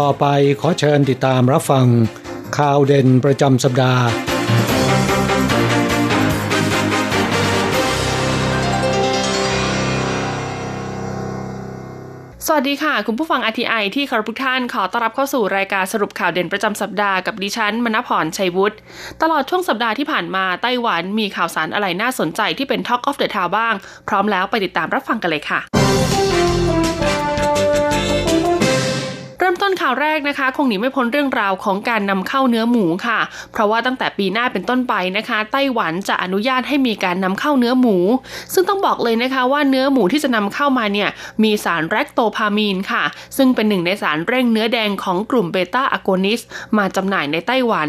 ต่อไปขอเชิญติดตามรับฟังข่าวเด่นประจำสัปดาห์ สวัสดีค่ะ คุณผู้ฟัง RTI ที่คารพทุกท่านขอต้อนรับเข้าสู่รายการสรุปข่าวเด่นประจำสัปดาห์กับดิฉันมณพรชัยวุฒิ ตลอดช่วงสัปดาห์ที่ผ่านมาไต้หวันมีข่าวสารอะไรน่าสนใจที่เป็น Talk of the Town บ้าง พร้อมแล้วไปติดตามรับฟังกันเลยค่ะ เริ่มต้นข่าวแรกนะคะ คงหนีไม่พ้นเรื่องราวของการนำเข้าเนื้อหมูค่ะ เพราะว่าตั้งแต่ปีหน้าเป็นต้นไปนะคะ ไต้หวันจะอนุญาตให้มีการนำเข้าเนื้อหมู ซึ่งต้องบอกเลยนะคะว่าเนื้อหมูที่จะนำเข้ามาเนี่ยมีสารแรคโตพามีนค่ะ ซึ่งเป็นหนึ่งในสารเร่งเนื้อแดงของกลุ่ม beta-agonist มาจำหน่ายในไต้หวัน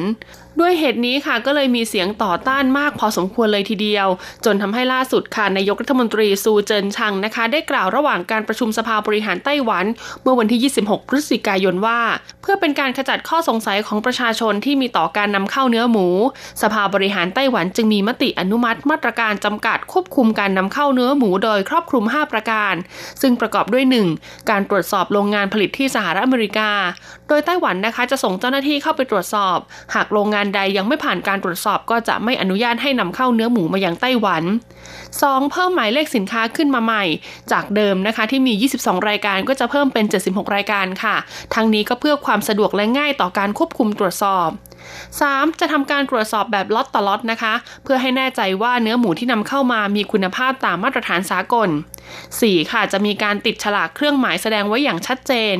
ด้วยเหตุนี้ค่ะก็เลยมีเสียงต่อต้านมากพอสมควรเลยทีเดียว จนทำให้ล่าสุดค่ะนายกรัฐมนตรีซูเจินชังนะคะ ได้กล่าวระหว่างการประชุมสภาบริหารไต้หวัน เมื่อวันที่ 26 พฤศจิกายนว่า เพื่อเป็นการขจัดข้อสงสัยของประชาชนที่มีต่อการนำเข้าเนื้อหมู สภาบริหารไต้หวันจึงมีมติอนุมัติ มาตรการจำกัดควบคุมการนำเข้าเนื้อหมูโดยครอบคลุม 5 ประการ ซึ่งประกอบด้วย 1. การตรวจสอบโรงงานผลิตที่สหรัฐอเมริกาโดยไต้หวันนะคะจะส่งเจ้าหน้าที่เข้าไปตรวจสอบ หากโรงงานใดยังไม่ผ่านการตรวจสอบ ก็จะไม่อนุญาตให้นำเข้าเนื้อหมูมายังไต้หวัน 2. เพิ่มหมายเลขสินค้าขึ้นมาใหม่ จากเดิมนะคะที่มี 22 รายการก็จะเพิ่มเป็น 76 รายการค่ะ ทั้งนี้ก็เพื่อความสะดวกและง่ายต่อการควบคุมตรวจสอบ 3. จะทำการตรวจสอบแบบล็อตต่อล็อตนะคะ เพื่อให้แน่ใจว่าเนื้อหมูที่นำเข้ามามีคุณภาพตามมาตรฐานสากล 4. ค่ะจะมีการติดฉลากเครื่องหมายแสดงไว้อย่างชัดเจน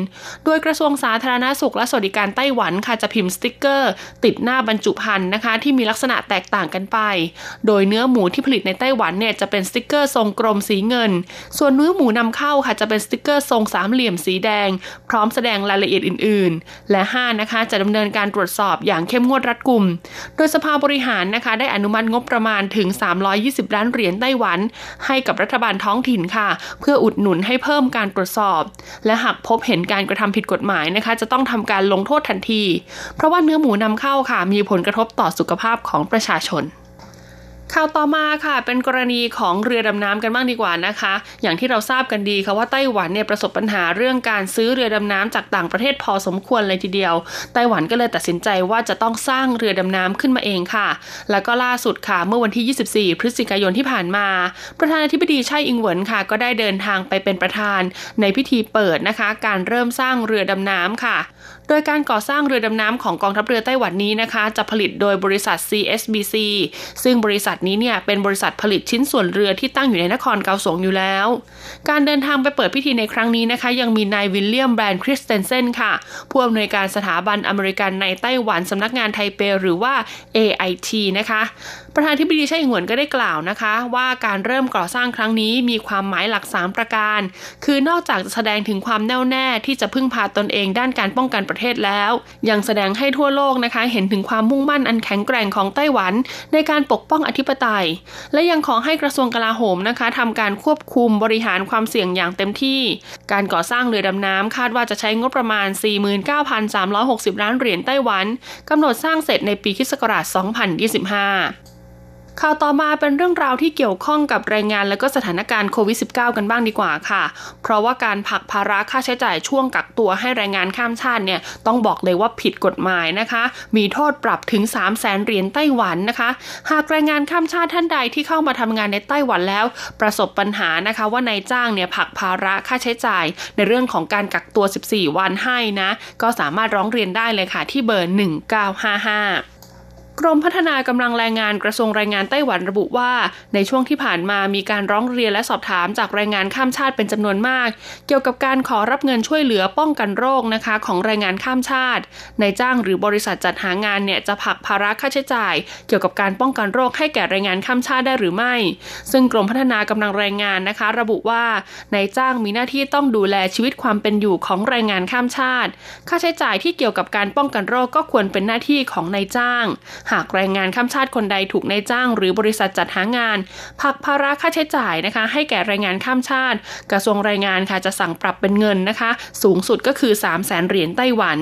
โดยกระทรวงสาธารณสุขและสวัสดิการไต้หวันค่ะจะพิมพ์สติกเกอร์ ติดหน้าบรรจุภัณฑ์นะคะ ที่มีลักษณะแตกต่างกันไป โดยเนื้อหมูที่ผลิตในไต้หวันเนี่ยจะเป็นสติกเกอร์ทรงกลมสีเงิน ส่วนเนื้อหมูนำเข้าค่ะจะเป็นสติกเกอร์ทรงสามเหลี่ยมสีแดง พร้อมแสดงรายละเอียดอื่น ๆ และ 5 นะคะจะดำเนินการตรวจสอบอย่างเข้มงวดรัดกุม โดยสภาบริหารนะคะได้อนุมัติงบประมาณถึง 320 ล้านเหรียญไต้หวัน ให้กับรัฐบาลท้องถิ่นค่ะ เพื่ออุดหนุนให้เพิ่มการตรวจสอบ และหากพบเห็นการกระทำผิดกฎหมายนะคะ จะต้องทำการลงโทษทันที เพราะว่าเนื้อหมูนำเข้าค่ะ มีผลกระทบต่อสุขภาพของประชาชน ข่าวต่อมาค่ะเป็นกรณีของเรือดำน้ำกันบ้างดีกว่านะคะ อย่างที่เราทราบกันดีค่ะว่าไต้หวันเนี่ยประสบปัญหาเรื่องการซื้อเรือดำน้ำจากต่างประเทศพอสมควรเลยทีเดียว ไต้หวันก็เลยตัดสินใจว่าจะต้องสร้างเรือดำน้ำขึ้นมาเองค่ะ แล้วก็ล่าสุดค่ะเมื่อวันที่ 24 พฤศจิกายนที่ผ่านมา ประธานาธิบดีไช่อิงเหวินค่ะ ก็ได้เดินทางไปเป็นประธานในพิธีเปิดนะคะ การเริ่มสร้างเรือดำน้ำค่ะ โดยการก่อสร้างเรือดำน้ำของกองทัพเรือไต้หวันนี้นะคะ จะผลิตโดยบริษัท CSBC ซึ่งบริษัทนี้เนี่ยเป็นบริษัทผลิตชิ้นส่วนเรือที่ตั้งอยู่ในนครเกาสงอยู่แล้ว การเดินทางไปเปิดพิธีในครั้งนี้นะคะ ยังมีนาย William Brent Christensen ค่ะ ผู้อำนวยการสถาบันอเมริกันในไต้หวันสำนักงานไทเปหรือว่า AIT นะคะ ประธานาธิบดีไช่อิงเหวินก็ได้กล่าวนะคะ ว่าการเริ่มก่อสร้างครั้งนี้มีความหมายหลัก 3 ประการ คือนอกจากจะแสดงถึงความแน่วแน่ที่จะพึ่งพาตนเองด้านการป้องกันประเทศแล้ว ยังแสดงให้ทั่วโลกนะคะเห็นถึงความมุ่งมั่นอันแข็งแกร่งของไต้หวัน ในการปกป้องอธิปไตย และยังขอให้กระทรวงกลาโหมนะคะทำการควบคุมบริหารความเสี่ยงอย่างเต็มที่ การก่อสร้างเรือดำน้ำคาดว่าจะใช้งบประมาณ 49,360 ล้านเหรียญไต้หวันกำหนดสร้างเสร็จในปีคศ2025 ข่าวต่อมาเป็นเรื่องราวที่เกี่ยวข้องกับแรงงานและก็สถานการณ์โควิด -19 กันบ้างดีกว่าค่ะ เพราะว่าการผักภาระค่าใช้จ่ายช่วงกักตัวให้แรงงานข้ามชาติเนี่ยต้องบอกเลยว่าผิดกฎหมายนะคะ มีโทษปรับถึง 3 0 0แสนเหรียญไต้หวันนะคะ หากแรงงานข้ามชาติท่านใดที่เข้ามาทำงานในไต้หวันแล้ว ประสบปัญหานะคะว่านายจ้างเนี่ยผักภาระค่าใช้จ่าย ในเรื่องของการกักตัว 14 วันให้นะ ก็สามารถร้องเรียนได้เลยค่ะที่เบอร์ 1955 กรมพัฒนากำลังแรงงานกระทรวงแรงงานไต้หวันระบุว่า ในช่วงที่ผ่านมามีการร้องเรียนและสอบถามจากแรงงานข้ามชาติเป็นจำนวนมาก เกี่ยวกับการขอรับเงินช่วยเหลือป้องกันโรคนะคะของแรงงานข้ามชาติในจ้างหรือบริษัทจัดหางานเนี่ยจะผักภาระค่าใช้จ่าย เกี่ยวกับการป้องกันโรคให้แก่แรงงานข้ามชาติได้หรือไม่ ซึ่งกรมพัฒนากำลังแรงงานนะคะ ระบุว่านายจ้างมีหน้าที่ต้องดูแลชีวิตความเป็นอยู่ของแรงงานข้ามชาติ ค่าใช้จ่ายที่เกี่ยวกับการป้องกันโรคก็ควรเป็นหน้าที่ของนายจ้างหากแรงงานข้ามชาติคนใดถูกนายจ้าง หรือบริษัทจัดหางานผักภาระค่าใช้จ่ายนะคะ ให้แก่แรงงานข้ามชาติ กระทรวงแรงงานค่ะจะสั่งปรับเป็นเงินนะคะ สูงสุดก็คือ 3 0 0แสนเหรียญไต้หวัน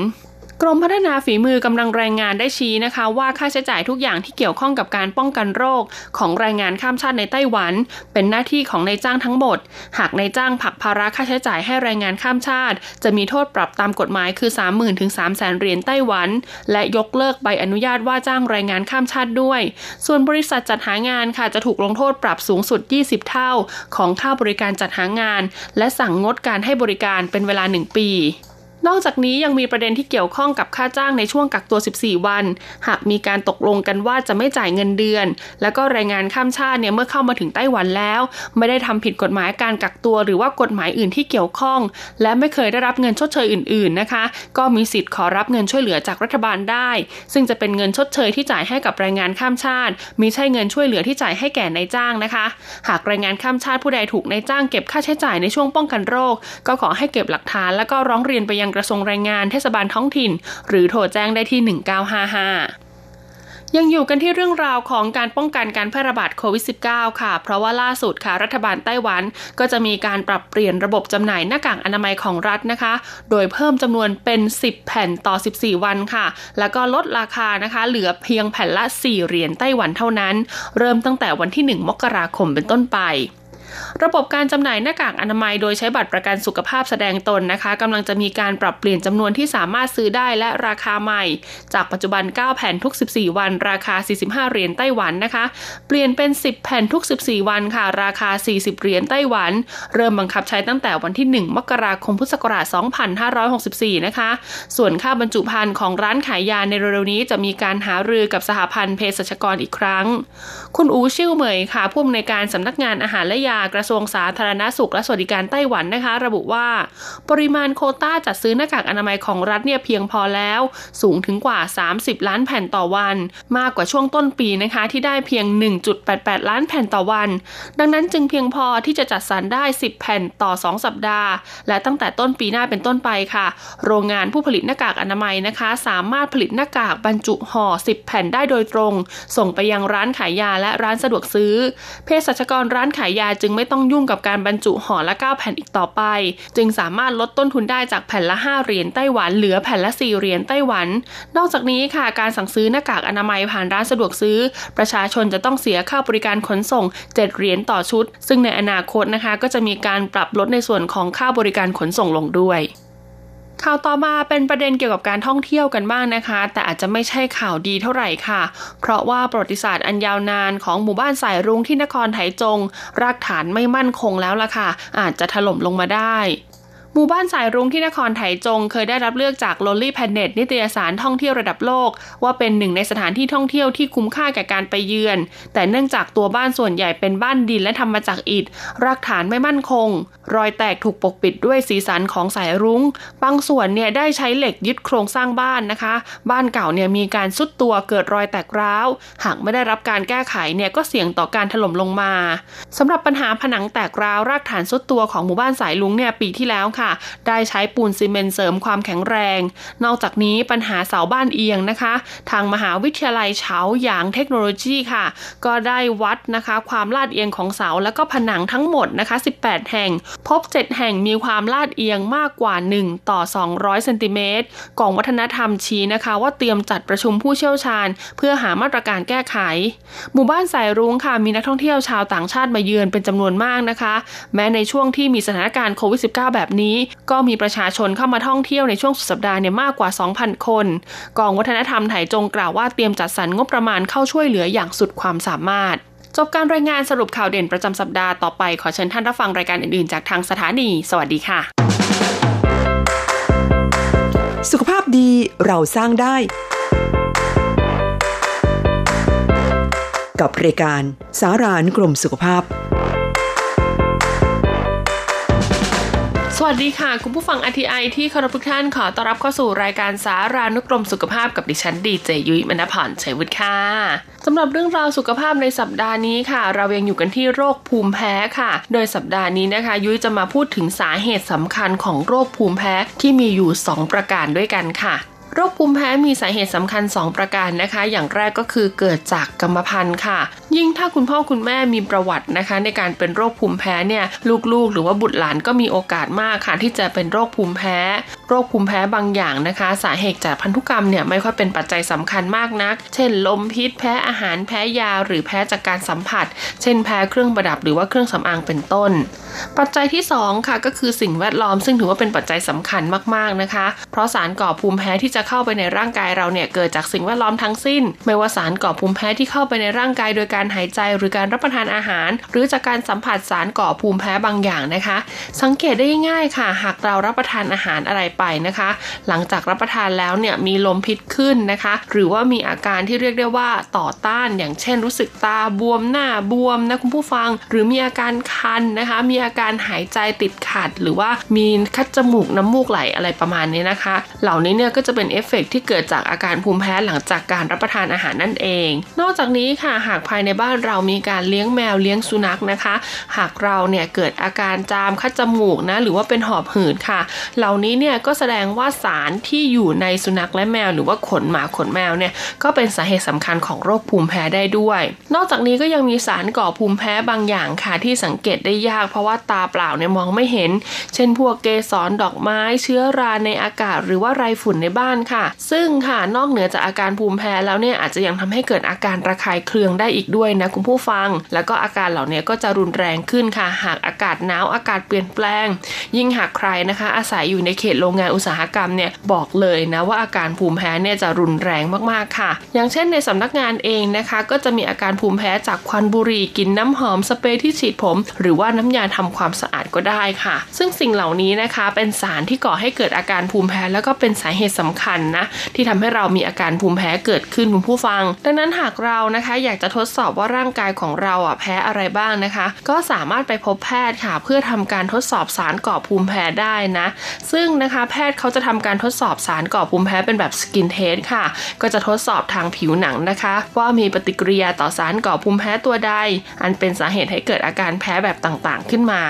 กรมพัฒนาฝีมือกำลังแรงงานได้ชี้นะคะว่าค่าใช้จ่ายทุกอย่างที่เกี่ยวข้องกับการป้องกันโรคของแรงงานข้ามชาติในไต้หวัน เป็นหน้าที่ของนายจ้างทั้งหมด หากนายจ้างผักภาระค่าใช้จ่ายให้แรงงานข้ามชาติ จะมีโทษปรับตามกฎหมายคือ 30,000ถึง3 0 0แสนเหรียญไต้หวัน และยกเลิกใบอนุญาตว่าจ้างแรงงานข้ามชาติด้วย ส่วนบริษัทจัดหางานค่ะจะถูกลงโทษปรับสูงสุด 20 เท่า ของค่าบริการจัดหางาน และสั่งงดการให้บริการเป็นเวลา 1 ปี นอกจากนี้ยังมีประเด็นที่เกี่ยวข้องกับค่าจ้างในช่วงกักตัว 14 วัน หากมีการตกลงกันว่าจะไม่จ่ายเงินเดือน แล้วก็แรงงานข้ามชาติเนี่ยเมื่อเข้ามาถึงไต้หวันแล้ว ไม่ได้ทำผิดกฎหมายการกักตัว หรือว่ากฎหมายอื่นที่เกี่ยวข้อง และไม่เคยได้รับเงินชดเชยอื่น ๆนะคะ ก็มีสิทธิ์ขอรับเงินช่วยเหลือจากรัฐบาลได้ ซึ่งจะเป็นเงินชดเชยที่จ่ายให้กับแรงงานข้ามชาติมิใช่เงินช่วยเหลือที่จ่ายให้แก่นายจ้างนะคะ หากแรงงานข้ามชาติผู้ใดถูกนายจ้างเก็บค่าใช้จ่ายในช่วงป้องกันโรค ก็ขอให้เก็บหลักฐาน แล้วก็ร้องเรียนไปยังกระทรวงแรงงานเทศบาลท้องถิ่น หรือโทรแจ้งได้ที่ 1955ยังอยู่กันที่เรื่องราวของการป้องกันการแพร่ระบาดโควิด -19 ค่ะ เพราะว่าล่าสุดค่ะรัฐบาลไต้หวันก็จะมีการปรับเปลี่ยนระบบจำหน่ายหน้ากากอนามัยของรัฐนะคะ โดยเพิ่มจำนวนเป็น 10 แผ่นต่อ 14 วันค่ะ แล้วก็ลดราคานะคะ เหลือเพียงแผ่นละ 4 เหรียญไต้หวันเท่านั้น เริ่มตั้งแต่วันที่ 1 มกราคมเป็นต้นไป ระบบการจำหน่ายหน้ากากอนามัยโดยใช้บัตรประกันสุขภาพแสดงตนนะคะกำลังจะมีการปรับเปลี่ยนจำนวนที่สามารถซื้อได้และราคาใหม่ จากปัจจุบัน 9 แผ่นทุก 14 วัน ราคา 45 เหรียญไต้หวันนะคะ เปลี่ยนเป็น 10 แผ่นทุก 14 วันค่ะ ราคา 40 เหรียญไต้หวัน เริ่มบังคับใช้ตั้งแต่วันที่ 1 มกราคมพุทธศักราช 2564 นะคะ ส่วนค่าบรรจุภัณฑ์ของร้านขายยาในเร็วๆนี้จะมีการหารือกับสหพันธ์เภสัชกรอีกครั้ง คุณอูชิวเหมยค่ะผู้อำนวยการสำนักงานอาหารและยากระทรวงสาธารณาสุขและสวัสดิการไต้หวันนะคะ ระบุว่า ปริมาณโคต้าจัดซื้อหน้ากากอนามัยของรัฐเนี่ยเพียงพอแล้ว สูงถึงกว่า 30 ล้านแผ่นต่อวัน มากกว่าช่วงต้นปีนะคะ ที่ได้เพียง 1.88 ล้านแผ่นต่อวัน ดังนั้นจึงเพียงพอที่จะจัดสรรได้ 10 แผ่นต่อ 2 สัปดาห์ และตั้งแต่ต้นปีหน้าเป็นต้นไปค่ะ โรงงานผู้ผลิตหน้ากากอนามัยนะคะ สามารถผลิตหน้ากากบรรจุห่อ 10 แผ่นได้โดยตรง ส่งไปยังร้านขายยาและร้านสะดวกซื้อ เภสัชกรร้านขายยาจึงไม่ต้องยุ่งกับการบรรจุห่อละ 9 แผ่นอีกต่อไป จึงสามารถลดต้นทุนได้จากแผ่นละ 5 เหรียญไต้หวันเหลือแผ่นละ 4 เหรียญไต้หวัน นอกจากนี้ค่ะการสั่งซื้อหน้ากากอนามัยผ่านร้านสะดวกซื้อ ประชาชนจะต้องเสียค่าบริการขนส่ง 7 เหรียญต่อชุด ซึ่งในอนาคตนะคะก็จะมีการปรับลดในส่วนของค่าบริการขนส่งลงด้วย ข่าวต่อมาเป็นประเด็นเกี่ยวกับการท่องเที่ยวกันบ้างนะคะ แต่อาจจะไม่ใช่ข่าวดีเท่าไหร่ค่ะ เพราะว่าประวัติศาสตร์อันยาวนานของหมู่บ้านสายรุ้งที่นครไถจง รากฐานไม่มั่นคงแล้วล่ะค่ะ อาจจะถล่มลงมาได้ หมู่บ้านสายรุ้งที่นครไถจง เคยได้รับเลือกจาก Lonely Planet นิตยสารท่องเที่ยวระดับโลก ว่าเป็นหนึ่งในสถานที่ท่องเที่ยวที่คุ้มค่าแก่การไปเยือน แต่เนื่องจากตัวบ้านส่วนใหญ่เป็นบ้านดินและทำมาจากอิฐ รากฐานไม่มั่นคง รอยแตกถูกปกปิดด้วยสีสันของสายรุง้ง บางส่วนเนี่ยได้ใช้เหล็กยึดโครงสร้างบ้านนะคะ บ้านเก่าเนี่ยมีการซุดตัวเกิดรอยแตกร้าว หากไม่ได้รับการแก้ไขเนี่ยก็เสี่ยงต่อการถล่มลงมาสำหรับปัญหาผนังแตกร้าวรากฐานซุดตัวของหมู่บ้านสายลุงเนี่ยปีที่แล้วค่ะค่ะ ได้ใช้ปูนซีเมนต์เสริมความแข็งแรง นอกจากนี้ปัญหาเสาบ้านเอียงนะคะ ทางมหาวิทยาลัยเฉาหยางเทคโนโลยีค่ะ ก็ได้วัดนะคะความลาดเอียงของเสาแล้วก็ผนังทั้งหมดนะคะ 18 แห่ง พบ 7 แห่งมีความลาดเอียงมากกว่า 1 ต่อ 200 เซนติเมตรกองวัฒนธรรมชี้นะคะ ว่าเตรียมจัดประชุมผู้เชี่ยวชาญ เพื่อหามาตรการแก้ไข หมู่บ้านสายรุ้งค่ะมีนักท่องเที่ยวชาวต่างชาติมาเยือนเป็นจำนวนมากนะคะ แม้ในช่วงที่มีสถานการณ์โควิด -19 แบบนี้ก็มีประชาชนเข้ามาท่องเที่ยวในช่วงสุดสัปดาห์เนี่ยมากกว่า 2,000 คน กองวัฒนธรรมไถจงกล่าวว่าเตรียมจัดสรรงบประมาณเข้าช่วยเหลืออย่างสุดความสามารถจบการรายงานสรุปข่าวเด่นประจำสัปดาห์ต่อไปขอเชิญท่านรับฟังรายการอื่นๆ จากทางสถานี สวัสดีค่ะ สุขภาพดีเราสร้างได้ กับรายการสารานกรมสุขภาพ วัสดีค่ะ คุณผู้ฟัง RTI ที่เคารพทุกท่านขอต้อนรับเข้าสู่รายการสารานุกรมสุขภาพกับดิฉันดีเจยุ้ยมณพรชัยวุฒิค่ะสำหรับเรื่องราวสุขภาพในสัปดาห์นี้ค่ะ เรายังอยู่กันที่โรคภูมิแพ้ค่ะ โดยสัปดาห์นี้นะคะ ยุ้ยจะมาพูดถึงสาเหตุสำคัญของโรคภูมิแพ้ที่มีอยู่ 2 ประการด้วยกันค่ะโรคภูมิแพ้มีสาเหตุสำคัญ 2 ประการนะคะ อย่างแรกก็คือเกิดจากกรรมพันธุ์ค่ะ ยิ่งถ้าคุณพ่อคุณแม่มีประวัตินะคะ ในการเป็นโรคภูมิแพ้เนี่ยลูกๆ หรือว่าบุตรหลานก็มีโอกาสมากค่ะที่จะเป็นโรคภูมิแพ้ โรคภูมิแพ้บางอย่างนะคะ สาเหตุจากพันธุกรรมเนี่ยไม่ค่อยเป็นปัจจัยสำคัญมากนัก เช่น ลมพิษแพ้อาหารแพ้ยา หรือแพ้จากการสัมผัส เช่นแพ้เครื่องประดับหรือว่าเครื่องสำอางเป็นต้น ปัจจัยที่ 2 ค่ะก็คือสิ่งแวดล้อมซึ่งถือว่าเป็นปัจจัยสำคัญมากๆนะคะ เพราะสารก่อภูมิแพ้ที่จะเข้าไปในร่างกายเราเนี่ยเกิดจากสิ่งแวดล้อมทั้งสิ้น ไม่ว่าสารก่อภูมิแพ้ที่เข้าไปในร่างกายโดยการการหายใจหรือการรับประทานอาหาร หรือจากการสัมผัสสารก่อภูมิแพ้บางอย่างนะคะ สังเกตได้ง่ายค่ะ หากเรารับประทานอาหารอะไรไปนะคะ หลังจากรับประทานแล้วเนี่ยมีลมพิษขึ้นนะคะ หรือว่ามีอาการที่เรียกได้ว่าต่อต้าน อย่างเช่นรู้สึกตาบวมหน้าบวมนะคุณผู้ฟัง หรือมีอาการคันนะคะ มีอาการหายใจติดขัด หรือว่ามีคัดจมูกน้ำมูกไหลอะไรประมาณนี้นะคะ เหล่านี้เนี่ยก็จะเป็นเอฟเฟกที่เกิดจากอาการภูมิแพ้หลังจากการรับประทานอาหารนั่นเอง นอกจากนี้ค่ะหากภายในบ้านเรามีการเลี้ยงแมวเลี้ยงสุนัขนะคะ หากเราเนี่ยเกิดอาการจามคัดจมูกนะหรือว่าเป็นหอบหืดค่ะ เหล่านี้เนี่ยก็แสดงว่าสารที่อยู่ในสุนัขและแมว หรือว่าขนหมาขนแมวเนี่ยก็เป็นสาเหตุสำคัญของโรคภูมิแพ้ได้ด้วย นอกจากนี้ก็ยังมีสารก่อภูมิแพ้บางอย่างค่ะที่สังเกตได้ยากเพราะว่าตาเปล่าเนี่ยมองไม่เห็น เช่นพวกเกสรดอกไม้เชื้อราในอากาศ หรือว่าไรฝุ่นในบ้านค่ะ ซึ่งค่ะนอกเหนือจากอาการภูมิแพ้แล้วเนี่ยอาจจะยังทำให้เกิดอาการระคายเคืองได้อีกด้วยวยนะคุณผู้ฟัง แล้วก็อาการเหล่านี้ก็จะรุนแรงขึ้นค่ะ หากอากาศหนาวอากาศเปลี่ยนแปลง ยิ่งหากใครนะคะ อาศัยอยู่ในเขตโรงงานอุตสาหกรรมเนี่ยบอกเลยนะว่าอาการภูมิแพ้เนี่ยจะรุนแรงมากๆค่ะ อย่างเช่นในสำนักงานเองนะคะ ก็จะมีอาการภูมิแพ้จากควันบุหรี่กลิ่นน้ำหอมสเปรย์ที่ฉีดผม หรือว่าน้ำยาทำความสะอาดก็ได้ค่ะ ซึ่งสิ่งเหล่านี้นะคะเป็นสารที่ก่อให้เกิดอาการภูมิแพ้แล้วก็เป็นสาเหตุสำคัญนะที่ทำให้เรามีอาการภูมิแพ้เกิดขึ้นคุณผู้ฟัง ดังนั้นหากเรานะคะ อยากจะทดสอบว่าร่างกายของเราอะแพ้อะไรบ้างนะคะ ก็สามารถไปพบแพทย์ค่ะ เพื่อทำการทดสอบสารก่อภูมิแพ้ได้นะ ซึ่งนะคะแพทย์เขาจะทำการทดสอบสารก่อภูมิแพ้เป็นแบบ skin test ค่ะ ก็จะทดสอบทางผิวหนังนะคะ ว่ามีปฏิกิริยาต่อสารก่อภูมิแพ้ตัวใด อันเป็นสาเหตุให้เกิดอาการแพ้แบบต่างๆขึ้นมา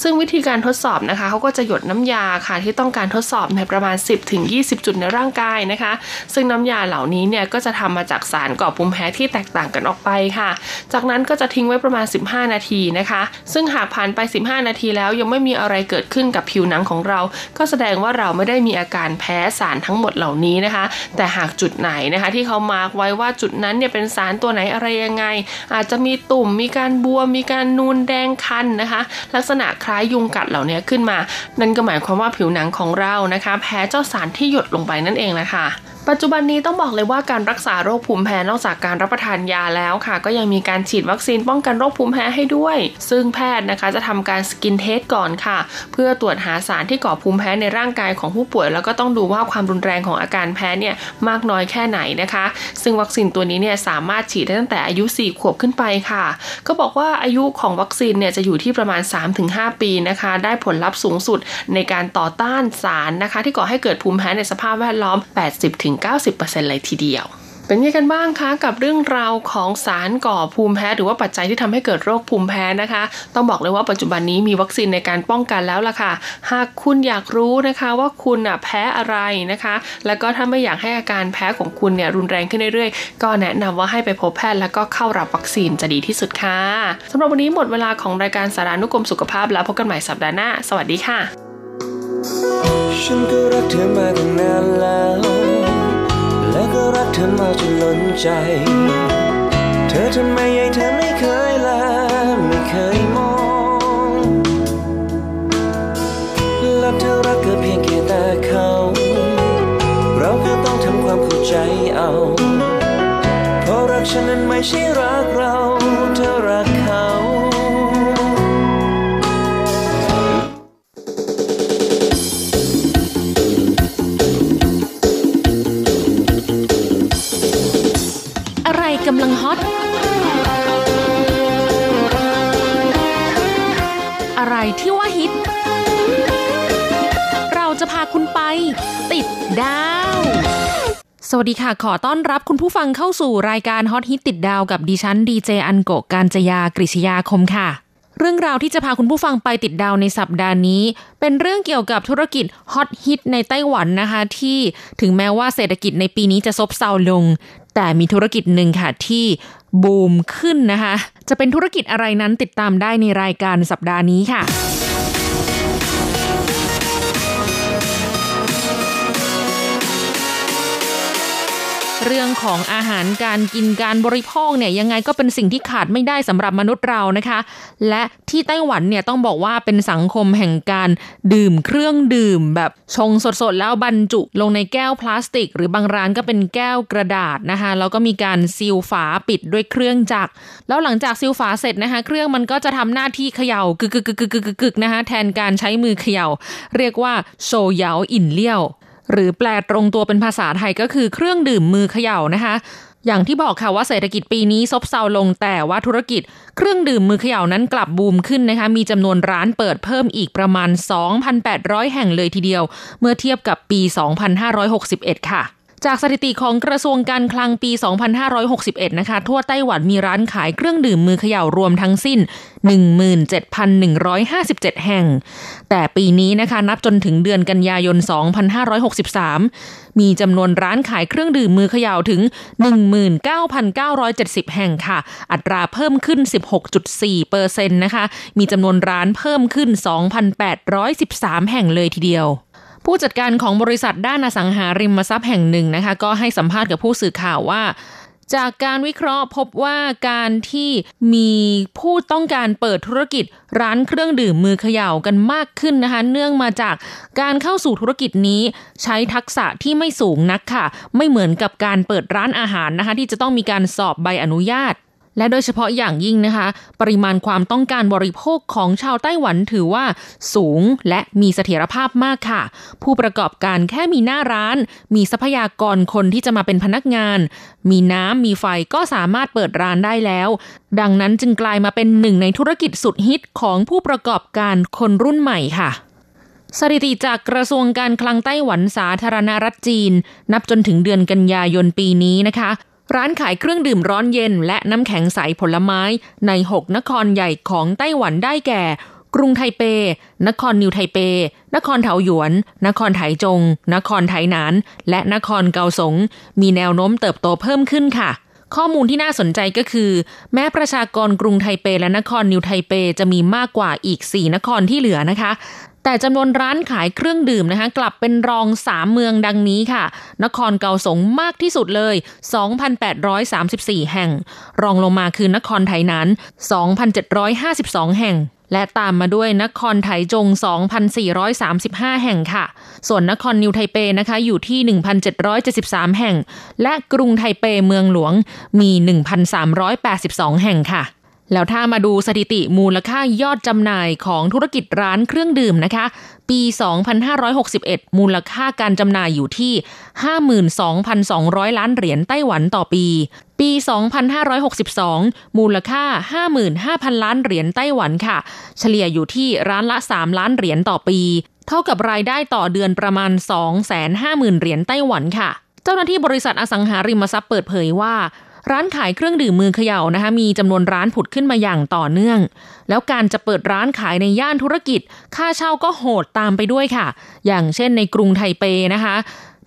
ซึ่งวิธีการทดสอบนะคะเขาก็จะหยดน้ำยาค่ะที่ต้องการทดสอบในประมาณ 10-20 จุดในร่างกายนะคะ ซึ่งน้ำยาเหล่านี้เนี่ยก็จะทำมาจากสารก่อภูมิแพ้ที่แตกต่างกันออกไปค่ะจากนั้นก็จะทิ้งไว้ประมาณ 15 นาทีนะคะ ซึ่งหากผ่านไป 15 นาทีแล้วยังไม่มีอะไรเกิดขึ้นกับผิวหนังของเรา ก็แสดงว่าเราไม่ได้มีอาการแพ้สารทั้งหมดเหล่านี้นะคะ แต่หากจุดไหนนะคะ ที่เขามาร์กไว้ว่าจุดนั้นเนี่ยเป็นสารตัวไหนอะไรยังไง อาจจะมีตุ่มมีการบวมมีการนูนแดงคันนะคะ ลักษณะคล้ายยุงกัดเหล่านี้ขึ้นมา นั่นก็หมายความว่าผิวหนังของเรานะคะ แพ้เจ้าสารที่หยดลงไปนั่นเองแหละค่ะ ปัจจุบันนี้ต้องบอกเลยว่าการรักษาโรคภูมิแพ้นอกจากการรับประทานยาแล้วค่ะ ก็ยังมีการฉีดวัคซีนป้องกันโรคภูมิแพ้ให้ด้วย ซึ่งแพทย์นะคะจะทำการ skin test ก่อนค่ะ เพื่อตรวจหาสารที่ก่อภูมิแพ้ในร่างกายของผู้ป่วย แล้วก็ต้องดูว่าความรุนแรงของอาการแพ้เนี่ยมากน้อยแค่ไหนนะคะ ซึ่งวัคซีนตัวนี้เนี่ยสามารถฉีดได้ตั้งแต่อายุ 4 ขวบขึ้นไปค่ะ ก็บอกว่าอายุของวัคซีนเนี่ยจะอยู่ที่ประมาณ 3-5 ปีนะคะ ได้ผลลัพธ์สูงสุดในการต่อต้านสารนะคะ ที่ก่อให้เกิดภูมิแพ้ในสภาพแวดล้อม90%เลยทีเดียว เป็นยังไงกันบ้างคะกับเรื่องราวของสารก่อภูมิแพ้ หรือว่าปัจจัยที่ทำให้เกิดโรคภูมิแพ้นะคะ ต้องบอกเลยว่าปัจจุบันนี้มีวัคซีนในการป้องกันแล้วล่ะค่ะ หากคุณอยากรู้นะคะว่าคุณอะแพ้อะไรนะคะ แล้วก็ถ้าไม่อยากให้อาการแพ้ของคุณเนี่ยรุนแรงขึ้นเรื่อยๆ ก็แนะนำว่าให้ไปพบแพทย์แล้วก็เข้ารับวัคซีนจะดีที่สุดค่ะสำหรับวันนี้หมดเวลาของรายการสารานุกรมสุขภาพแล้วพบกันใหม่สัปดาห์หน้าสวัสดีค่ะฉันก็รักเธอมาตั้งนานแล้ว รักเธอมาจนล้นใจ เธอทำไมยัยเธอไม่เคยละไม่เคยมองและเธอรักก็เพียงแค่แต่เขา เราก็ต้องทำความเข้าใจเอา เพราะรักฉันนั้นไม่ใช่รักเรา เธอรัก กำลังฮอต อะไรที่ว่าฮิต เราจะพาคุณไป ติดดาว สวัสดีค่ะ ขอต้อนรับคุณผู้ฟังเข้าสู่รายการฮอตฮิตติดดาวกับดิฉันดีเจอันโกการจยากริชยาคมค่ะเรื่องราวที่จะพาคุณผู้ฟังไปติดดาวในสัปดาห์นี้ เป็นเรื่องเกี่ยวกับธุรกิจฮอตฮิตในไต้หวันนะคะ ที่ถึงแม้ว่าเศรษฐกิจในปีนี้จะซบเซาลง แต่มีธุรกิจหนึ่งค่ะที่บูมขึ้นนะคะ จะเป็นธุรกิจอะไรนั้นติดตามได้ในรายการสัปดาห์นี้ค่ะ เรื่องของอาหารการกินการบริโภคเนี่ยยังไงก็เป็นสิ่งที่ขาดไม่ได้สำหรับมนุษย์เรานะคะ และที่ไต้หวันเนี่ยต้องบอกว่าเป็นสังคมแห่งการดื่มเครื่องดื่ม แบบชงสดๆแล้วบรรจุลงในแก้วพลาสติก หรือบางร้านก็เป็นแก้วกระดาษนะคะแล้วก็มีการซีลฝาปิดด้วยเครื่องจักรแล้วหลังจากซีลฝาเสร็จนะคะ เครื่องมันก็จะทำหน้าที่เขย่ากึกกึกกึกกึกกึกกึกนะคะแทนการใช้มือเขย่า เรียกว่าโซเยาอินเลี้ยว หรือแปลตรงตัวเป็นภาษาไทยก็คือเครื่องดื่มมือเขย่านะคะ อย่างที่บอกค่ะว่าเศรษฐกิจปีนี้ซบเซาลงแต่ว่าธุรกิจ เครื่องดื่มมือเขย่านั้นกลับบูมขึ้นนะคะมีจำนวนร้านเปิดเพิ่มอีกประมาณ 2,800 แห่งเลยทีเดียว เมื่อเทียบกับปี 2561 ค่ะ จากสถิติของกระทรวงการคลังปี 2561 นะคะ ทั่วไต้หวันมีร้านขายเครื่องดื่มมือเขย่ารวมทั้งสิ้น 17,157 แห่ง แต่ปีนี้นะคะนับจนถึงเดือนกันยายน 2563 มีจำนวนร้านขายเครื่องดื่มมือเขย่าถึง 19,970 แห่งค่ะ อัตราเพิ่มขึ้น 16.4เปอร์เซ็นต์นะคะ มีจำนวนร้านเพิ่มขึ้น 2,813 แห่งเลยทีเดียว ผู้จัดการของบริษัทด้านอสังหาริมทรัพย์แห่งหนึ่งนะคะ ก็ให้สัมภาษณ์กับผู้สื่อข่าวว่า จากการวิเคราะห์พบว่าการที่มีผู้ต้องการเปิดธุรกิจร้านเครื่องดื่มมือเขย่ากันมากขึ้นนะคะ เนื่องมาจากการเข้าสู่ธุรกิจนี้ ใช้ทักษะที่ไม่สูงนักค่ะ ไม่เหมือนกับการเปิดร้านอาหารนะคะ ที่จะต้องมีการสอบใบอนุญาต และโดยเฉพาะอย่างยิ่งนะคะ ปริมาณความต้องการบริโภคของชาวไต้หวันถือว่าสูงและมีเสถียรภาพมากค่ะ ผู้ประกอบการแค่มีหน้าร้าน มีทรัพยากรคนที่จะมาเป็นพนักงาน มีน้ำมีไฟก็สามารถเปิดร้านได้แล้ว ดังนั้นจึงกลายมาเป็นหนึ่งในธุรกิจสุดฮิตของผู้ประกอบการคนรุ่นใหม่ค่ะสถิติจากกระทรวงการคลังไต้หวันสาธารณรัฐจีน นับจนถึงเดือนกันยายนปีนี้นะคะ ร้านขายเครื่องดื่มร้อนเย็น และน้ำแข็งใสผลไม้ใน 6 นครใหญ่ของไต้หวันได้แก่ กรุงไทเป นครนิวไทเป นครเถาหยวน นครไถจง นครไถหนาน และนครเกาสง มีแนวโน้มเติบโตเพิ่มขึ้นค่ะข้อมูลที่น่าสนใจก็คือ แม้ประชากรกรุงไทเปและนครนิวไทเปจะมีมากกว่าอีก 4 นครที่เหลือนะคะ แต่จำนวนร้านขายเครื่องดื่มนะคะกลับเป็นรอง3เมืองดังนี้ค่ะ นครเกาสงมากที่สุดเลย 2,834 แห่ง รองลงมาคือนครไถหนาน2,752 แห่งและตามมาด้วยนครไถจง 2,435 แห่งค่ะ ส่วนนครนิวไทเปนะคะอยู่ที่ 1,773 แห่ง และกรุงไทเปเมืองหลวงมี 1,382 แห่งค่ะ แล้วถ้ามาดูสถิติมูลค่ายอดจำหน่ายของธุรกิจร้านเครื่องดื่มนะคะ ปี 2561 มูลค่าการจำหน่ายอยู่ที่ 52,200 ล้านเหรียญไต้หวันต่อปี ปี 2562 มูลค่า 55,000 ล้านเหรียญไต้หวันค่ะ เฉลี่ยอยู่ที่ร้านละ 3 ล้านเหรียญต่อปี เท่ากับรายได้ต่อเดือนประมาณ 250,000 เหรียญไต้หวันค่ะ เจ้าหน้าที่บริษัทอสังหาริมทรัพย์เปิดเผยว่า ร้านขายเครื่องดื่มมือเขย่านะคะมีจำนวนร้านผุดขึ้นมาอย่างต่อเนื่อง แล้วการจะเปิดร้านขายในย่านธุรกิจ ค่าเช่าก็โหดตามไปด้วยค่ะ อย่างเช่นในกรุงไทเปนะคะ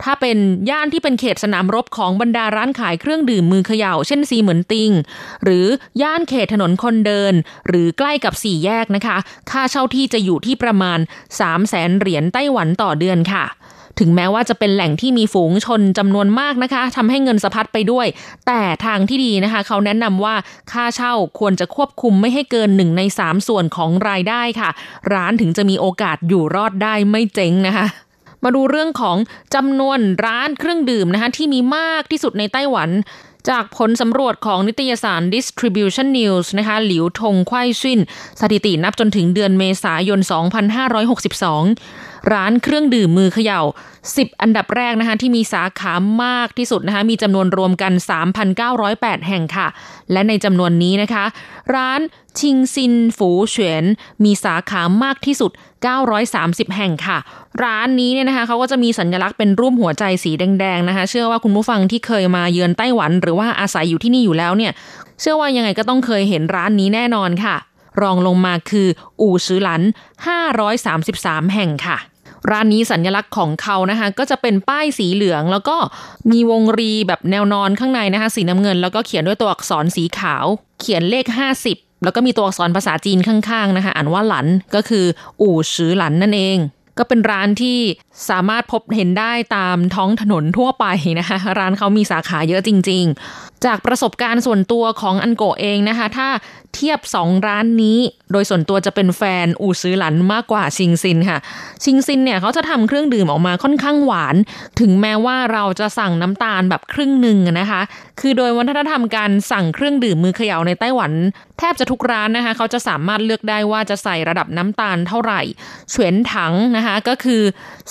ถ้าเป็นย่านที่เป็นเขตสนามรบของบรรดาร้านขายเครื่องดื่มมือเขย่า เช่นซีเหมือนติง หรือย่านเขตถนนคนเดิน หรือใกล้กับสี่แยกนะคะ ค่าเช่าที่จะอยู่ที่ประมาณ 3 0 0แสนเหรียญไต้หวันต่อเดือนค่ะ ถึงแม้ว่าจะเป็นแหล่งที่มีฝูงชนจำนวนมากนะคะทำให้เงินสะพัดไปด้วย แต่ทางที่ดีนะคะ เขาแนะนำว่าค่าเช่าควรจะควบคุมไม่ให้เกินหนึ่งในสามส่วนของรายได้ค่ะ ร้านถึงจะมีโอกาสอยู่รอดได้ไม่เจ๊งนะคะมาดูเรื่องของจำนวนร้านเครื่องดื่มนะคะที่มีมากที่สุดในไต้หวัน จากผลสำรวจของนิตยสาร Distribution News นะคะหลิวทงควายซินสถิตินับจนถึงเดือนเมษายน 2562 ร้านเครื่องดื่มมือเขย่า 10 อันดับแรกนะคะที่มีสาขามากที่สุดนะคะมีจำนวนรวมกัน 3,908 แห่งค่ะ และในจำนวนนี้นะคะ ร้านชิงซินฝูเฉียนมีสาขามากที่สุด 930 แห่งค่ะ ร้านนี้เนี่ยนะคะเขาก็จะมีสัญลักษณ์เป็นรูปหัวใจสีแดงๆนะคะ เชื่อว่าคุณผู้ฟังที่เคยมาเยือนไต้หวัน หรือว่าอาศัยอยู่ที่นี่อยู่แล้วเนี่ย เชื่อว่ายังไงก็ต้องเคยเห็นร้านนี้แน่นอนค่ะ รองลงมาคือ อู่ซื้อหลัน 533 แห่งค่ะ ร้านนี้สัญลักษณ์ของเขานะคะ ก็จะเป็นป้ายสีเหลือง แล้วก็มีวงรีแบบแนวนอนข้างในนะคะ สีน้ำเงิน แล้วก็เขียนด้วยตัวอักษรสีขาว เขียนเลข 50 แล้วก็มีตัวอักษรภาษาจีนข้างๆนะคะ อ่านว่าหลันก็คือ อู่ซื้อหลันนั่นเอง ก็เป็นร้านที่สามารถพบเห็นได้ตามท้องถนนทั่วไปนะคะ ร้านเขามีสาขาเยอะจริงๆ จากประสบการณ์ส่วนตัวของอันโกเองนะคะ ถ้าเทียบ 2 ร้านนี้ โดยส่วนตัวจะเป็นแฟนอูซื้อหลันมากกว่าชิงซินค่ะชิงซินเนี่ยเขาจะทำเครื่องดื่มออกมาค่อนข้างหวาน ถึงแม้ว่าเราจะสั่งน้ำตาลแบบครึ่งหนึ่งนะคะ คือโดยวัฒนธรรมการสั่งเครื่องดื่มมือเขย่าในไต้หวัน แทบจะทุกร้านนะคะ เขาจะสามารถเลือกได้ว่าจะใส่ระดับน้ำตาลเท่าไหร่เฉวนถังนะคะก็คือ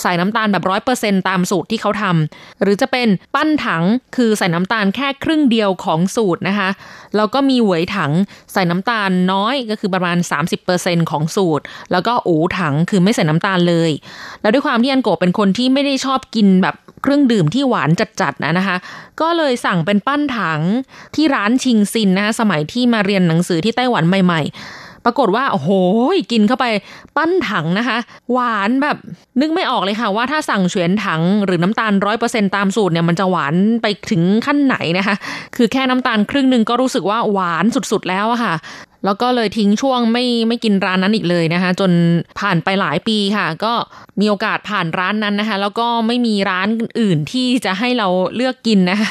ใส่น้ำตาลแบบร้อยเปอร์เซ็นตามสูตรที่เขาทำหรือจะเป็นปั้นถังคือใส่น้ำตาลแค่ครึ่งเดียวของสูตรนะคะ แล้วก็มีหวยถังใส่น้ำตาลน้อยก็คือประมาณ 30%ของสูตร แล้วก็อูถังคือไม่ใส่น้ำตาลเลย แล้วด้วยความที่อันโกเป็นคนที่ไม่ได้ชอบกินแบบเครื่องดื่มที่หวานจัดๆนะนะคะ ก็เลยสั่งเป็นปั้นถังที่ร้านชิงซินนะคะสมัยที่มาเรียนหนังสือที่ไต้หวันใหม่ ๆ ปรากฏว่าโอ้โหกินเข้าไปปั้นถังนะคะ หวานแบบนึกไม่ออกเลยค่ะ ว่าถ้าสั่งเฉวนถังหรือน้ำตาลร้อยเปอร์เซ็นตามสูตรเนี่ยมันจะหวานไปถึงขั้นไหนนะคะ คือแค่น้ำตาลครึ่งหนึ่งก็รู้สึกว่าหวานสุดๆแล้วอะค่ะ แล้วก็เลยทิ้งช่วงไม่ไม่กินร้านนั้นอีกเลยนะคะ จนผ่านไปหลายปีค่ะ ก็มีโอกาสผ่านร้านนั้นนะคะ แล้วก็ไม่มีร้านอื่นที่จะให้เราเลือกกินนะคะ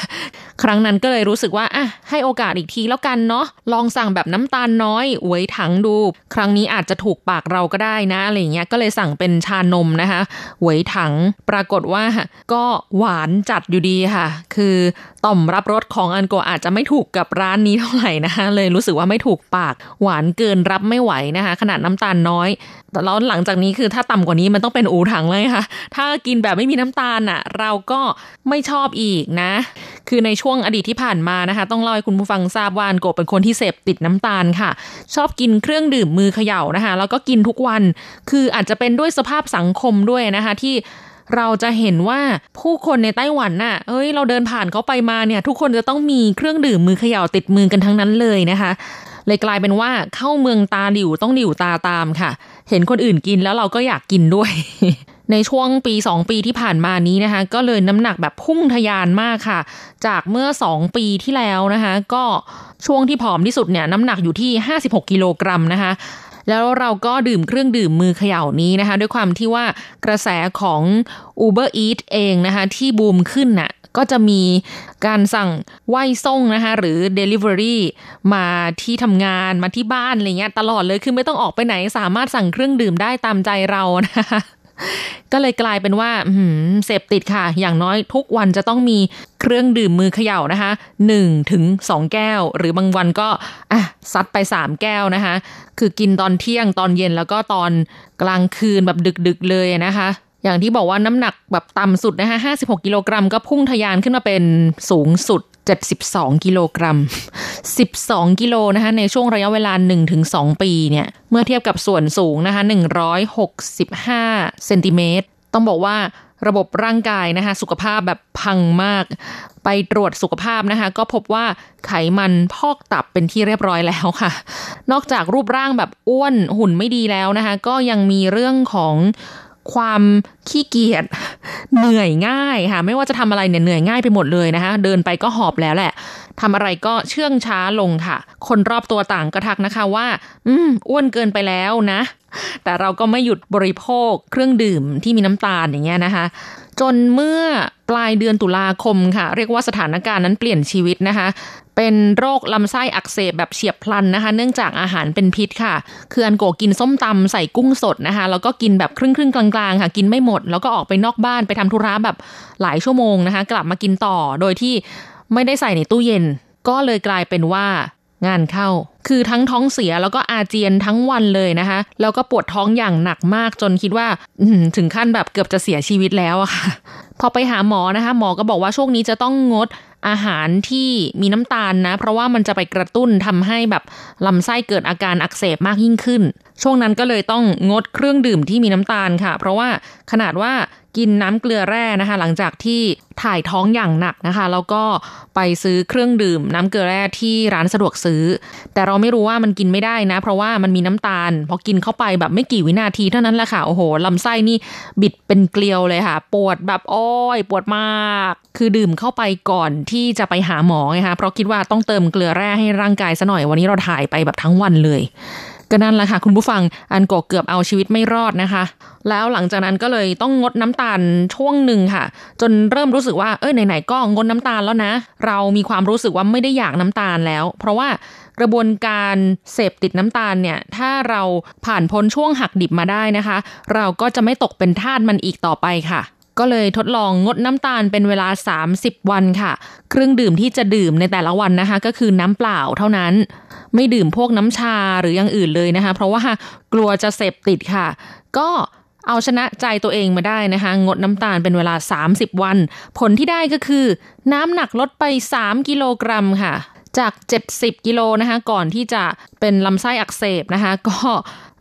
ครั้งนั้นก็เลยรู้สึกว่าอะให้โอกาสอีกทีแล้วกันเนาะลองสั่งแบบน้ำตาลน้อยไว้ถังดู ครั้งนี้อาจจะถูกปากเราก็ได้นะอะไรเงี้ยก็เลยสั่งเป็นชานมนะคะไว้ถังปรากฏว่าก็หวานจัดอยู่ดีค่ะ คือต่อมรับรสของอันโกอาจจะไม่ถูกกับร้านนี้เท่าไหร่นะคะเลยรู้สึกว่าไม่ถูกปากหวานเกินรับไม่ไหวนะคะ ขนาดน้ำตาลน้อยแต่แล้วหลังจากนี้คือถ้าต่ำกว่านี้มันต้องเป็นอูถังเลยค่ะ ถ้ากินแบบไม่มีน้ำตาลอะ เราก็ไม่ชอบอีกนะ คือในช่วงอดีตที่ผ่านมานะคะ ต้องเล่าให้คุณผู้ฟังทราบว่านโกเป็นคนที่เสพติดน้ำตาลค่ะ ชอบกินเครื่องดื่มมือเขย่านะคะ แล้วก็กินทุกวัน คืออาจจะเป็นด้วยสภาพสังคมด้วยนะคะที่เราจะเห็นว่าผู้คนในไต้หวันน่ะ เอ้ย เราเดินผ่านเขาไปมาเนี่ย ทุกคนจะต้องมีเครื่องดื่มมือเขย่าติดมือกันทั้งนั้นเลยนะคะ เลยกลายเป็นว่าเข้าเมืองตาหลิวต้องหลิวตาตามค่ะ เห็นคนอื่นกินแล้วเราก็อยากกินด้วย ในช่วงปี 2 ปีที่ผ่านมานี้นะคะ ก็เลยน้ำหนักแบบพุ่งทะยานมากค่ะ จากเมื่อ 2 ปีที่แล้วนะคะ ก็ช่วงที่ผอมที่สุดเนี่ยน้ำหนักอยู่ที่ 56 กิโลกรัมนะคะแล้วเราก็ดื่มเครื่องดื่มมือเขย่านี้นะคะ ด้วยความที่ว่ากระแสของ Uber Eats เองนะคะ ที่บูมขึ้นน่ะก็จะมี การสั่งไหว้ส่งนะคะ หรือ Delivery มาที่ทำงานมาที่บ้านอะไรเงี้ยตลอดเลยคือไม่ต้องออกไปไหนสามารถสั่งเครื่องดื่มได้ตามใจเรานะคะก็เลยกลายเป็นว่าเสพติดค่ะ อย่างน้อยทุกวันจะต้องมีเครื่องดื่มมือเขย่านะคะ1ถึง2แก้ว หรือบางวันก็อะซัดไป 3 แก้วนะคะ คือกินตอนเที่ยงตอนเย็นแล้วก็ตอนกลางคืนแบบดึกๆเลยนะคะ อย่างที่บอกว่าน้ำหนักแบบต่ำสุดนะคะ56กิโลกรัมก็พุ่งทะยานขึ้นมาเป็นสูงสุด72กิโลกรัม12กิโลนะคะในช่วงระยะเวลา1-2ปีเนี่ย เมื่อเทียบกับส่วนสูงนะคะ165เซนติเมตรต้องบอกว่าระบบร่างกายนะคะสุขภาพแบบพังมาก ไปตรวจสุขภาพนะคะ ก็พบว่าไขมันพอกตับเป็นที่เรียบร้อยแล้วค่ะ นอกจากรูปร่างแบบอ้วนหุ่นไม่ดีแล้วนะคะ ก็ยังมีเรื่องของ ความขี้เกียจเหนื่อยง่ายค่ะ ไม่ว่าจะทำอะไรเนี่ยเหนื่อยง่ายไปหมดเลยนะคะ เดินไปก็หอบแล้วแหละทำอะไรก็เชื่องช้าลงค่ะ คนรอบตัวต่างก็ทักนะคะว่า อืมอ้วนเกินไปแล้วนะ แต่เราก็ไม่หยุดบริโภคเครื่องดื่มที่มีน้ำตาลอย่างเงี้ยนะคะ จนเมื่อปลายเดือนตุลาคมค่ะ เรียกว่าสถานการณ์นั้นเปลี่ยนชีวิตนะคะ เป็นโรคลำไส้อักเสบแบบเฉียบพลันนะคะ เนื่องจากอาหารเป็นพิษค่ะ คืออันโกกินส้มตำใส่กุ้งสดนะคะ แล้วก็กินแบบครึ่งครึ่งกลางๆค่ะ กินไม่หมด แล้วก็ออกไปนอกบ้านไปทำธุระแบบหลายชั่วโมงนะคะ กลับมากินต่อโดยที่ไม่ได้ใส่ในตู้เย็น ก็เลยกลายเป็นว่า งานเข้า คือทั้งท้องเสียแล้วก็อาเจียนทั้งวันเลยนะคะ แล้วก็ปวดท้องอย่างหนักมากจนคิดว่าถึงขั้นแบบเกือบจะเสียชีวิตแล้วอะค่ะ พอไปหาหมอนะคะ หมอก็บอกว่าช่วงนี้จะต้องงดอาหารที่มีน้ำตาลนะ เพราะว่ามันจะไปกระตุ้นทำให้แบบลำไส้เกิดอาการอักเสบมากยิ่งขึ้น ช่วงนั้นก็เลยต้องงดเครื่องดื่มที่มีน้ำตาลค่ะ เพราะว่าขนาดว่ากินน้ำเกลือแร่นะคะ หลังจากที่ถ่ายท้องอย่างหนักนะคะ แล้วก็ไปซื้อเครื่องดื่ม น้ำเกลือแร่ที่ร้านสะดวกซื้อ แต่เราไม่รู้ว่ามันกินไม่ได้นะ เพราะว่ามันมีน้ำตาล พอกินเข้าไปแบบไม่กี่วินาทีเท่านั้นแหละค่ะโอ้โหลำไส้นี่บิดเป็นเกลียวเลยค่ะ ปวดแบบโอ้ยปวดมาก คือดื่มเข้าไปก่อนที่จะไปหาหมอไงคะเพราะคิดว่าต้องเติมเกลือแร่ให้ร่างกายซะหน่อยวันนี้เราถ่ายไปแบบทั้งวันเลย ก็นั่นแหละค่ะคุณผู้ฟังอันโกเกือบเอาชีวิตไม่รอดนะคะ แล้วหลังจากนั้นก็เลยต้องงดน้ำตาลช่วงหนึ่งค่ะ จนเริ่มรู้สึกว่าเออไหนๆก็งดน้ำตาลแล้วนะ เรามีความรู้สึกว่าไม่ได้อยากน้ำตาลแล้ว เพราะว่ากระบวนการเสพติดน้ำตาลเนี่ยถ้าเราผ่านพ้นช่วงหักดิบมาได้นะคะ เราก็จะไม่ตกเป็นทาสมันอีกต่อไปค่ะ ก็เลยทดลองงดน้ำตาลเป็นเวลา 30 วันค่ะ เครื่องดื่มที่จะดื่มในแต่ละวันนะคะ ก็คือน้ำเปล่าเท่านั้น ไม่ดื่มพวกน้ำชาหรืออย่างอื่นเลยนะคะ เพราะว่ากลัวจะเสพติดค่ะ ก็เอาชนะใจตัวเองมาได้นะคะ งดน้ำตาลเป็นเวลา 30 วัน ผลที่ได้ก็คือ น้ำหนักลดไป 3 กิโลกรัมค่ะ จาก 70 กิโลนะคะ ก่อนที่จะเป็นลำไส้อักเสบนะคะ ก็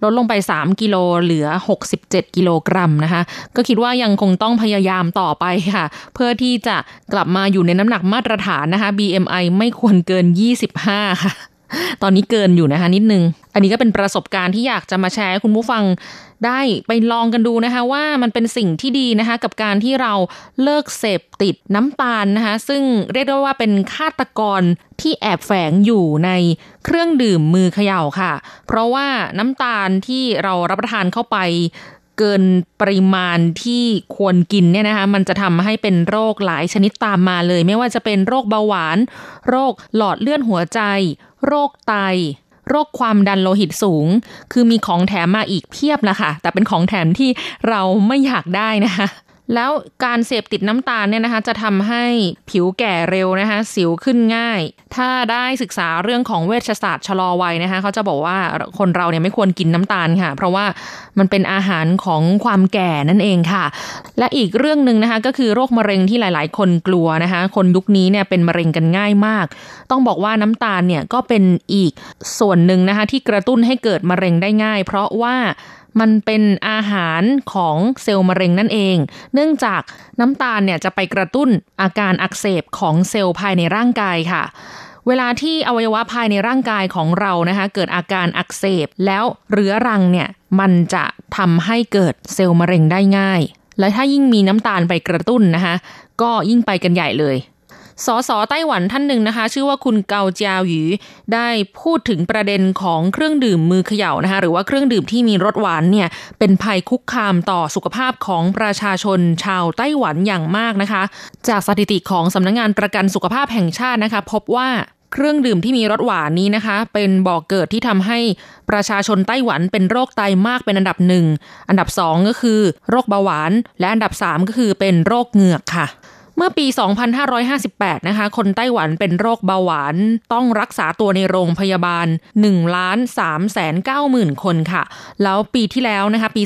ลดลงไป 3 กิโลเหลือ 67 กิโลกรัมนะคะ ก็คิดว่ายังคงต้องพยายามต่อไปค่ะ เพื่อที่จะกลับมาอยู่ในน้ำหนักมาตรฐานนะคะ BMI ไม่ควรเกิน 25 ค่ะ ตอนนี้เกินอยู่นะคะนิดนึง อันนี้ก็เป็นประสบการณ์ที่อยากจะมาแชร์คุณผู้ฟังได้ไปลองกันดูนะคะว่ามันเป็นสิ่งที่ดีนะคะ กับการที่เราเลิกเสพติดน้ำตาลนะคะ ซึ่งเรียกได้ว่าเป็นฆาตกรที่แอบแฝงอยู่ในเครื่องดื่มมือเขย่าค่ะ เพราะว่าน้ำตาลที่เรารับประทานเข้าไปเกินปริมาณที่ควรกินเนี่ยนะคะมันจะทำให้เป็นโรคหลายชนิดตามมาเลย ไม่ว่าจะเป็นโรคเบาหวาน โรคหลอดเลือดหัวใจ โรคไต โรคความดันโลหิตสูง คือมีของแถมมาอีกเพียบละค่ะ แต่เป็นของแถมที่เราไม่อยากได้นะคะ แล้วการเสพติดน้ำตาลเนี่ยนะคะ จะทำให้ผิวแก่เร็วนะคะ สิวขึ้นง่าย ถ้าได้ศึกษาเรื่องของเวชศาสตร์ชะลอวัยนะคะ เขาจะบอกว่าคนเราเนี่ยไม่ควรกินน้ำตาลค่ะ เพราะว่ามันเป็นอาหารของความแก่นั่นเองค่ะ และอีกเรื่องหนึ่งนะคะ ก็คือโรคมะเร็งที่หลาย ๆ คนกลัวนะคะ คนยุคนี้เนี่ยเป็นมะเร็งกันง่ายมาก ต้องบอกว่าน้ำตาลเนี่ยก็เป็นอีกส่วนหนึ่งนะคะ ที่กระตุ้นให้เกิดมะเร็งได้ง่าย เพราะว่า มันเป็นอาหารของเซลล์มะเร็งนั่นเอง เนื่องจากน้ำตาลเนี่ยจะไปกระตุ้นอาการอักเสบของเซลล์ภายในร่างกายค่ะเวลาที่อวัยวะภายในร่างกายของเรานะคะ เกิดอาการอักเสบแล้วเรื้อรังเนี่ย มันจะทำให้เกิดเซลล์มะเร็งได้ง่าย และถ้ายิ่งมีน้ำตาลไปกระตุ้นนะคะ ก็ยิ่งไปกันใหญ่เลย สสไต้หวันท่านหนึ่งนะคะ ชื่อว่าคุณเกาเจียวหยูได้พูดถึงประเด็นของเครื่องดื่มมือเขย่านะคะ หรือว่าเครื่องดื่มที่มีรสหวานเนี่ยเป็นภัยคุกคามต่อสุขภาพของประชาชนชาวไต้หวันอย่างมากนะคะ จากสถิติของสำนักงงานประกันสุขภาพแห่งชาตินะคะ พบว่าเครื่องดื่มที่มีรสหวานนี้นะคะ เป็นบ่อกเกิดที่ทำให้ประชาชนไต้หวันเป็นโรคไตมากเป็นอันดับหนึ่งอันดับสองก็คือ โรคเบาหวาน และอันดับสามก็คือเป็นโรคเหงือกค่ะ เมื่อปี 2558 นะคะ คนไต้หวันเป็นโรคเบาหวาน ต้องรักษาตัวในโรงพยาบาล1ล้าน3แสน9หมื่นคนค่ะ แล้วปีที่แล้วนะคะ ปี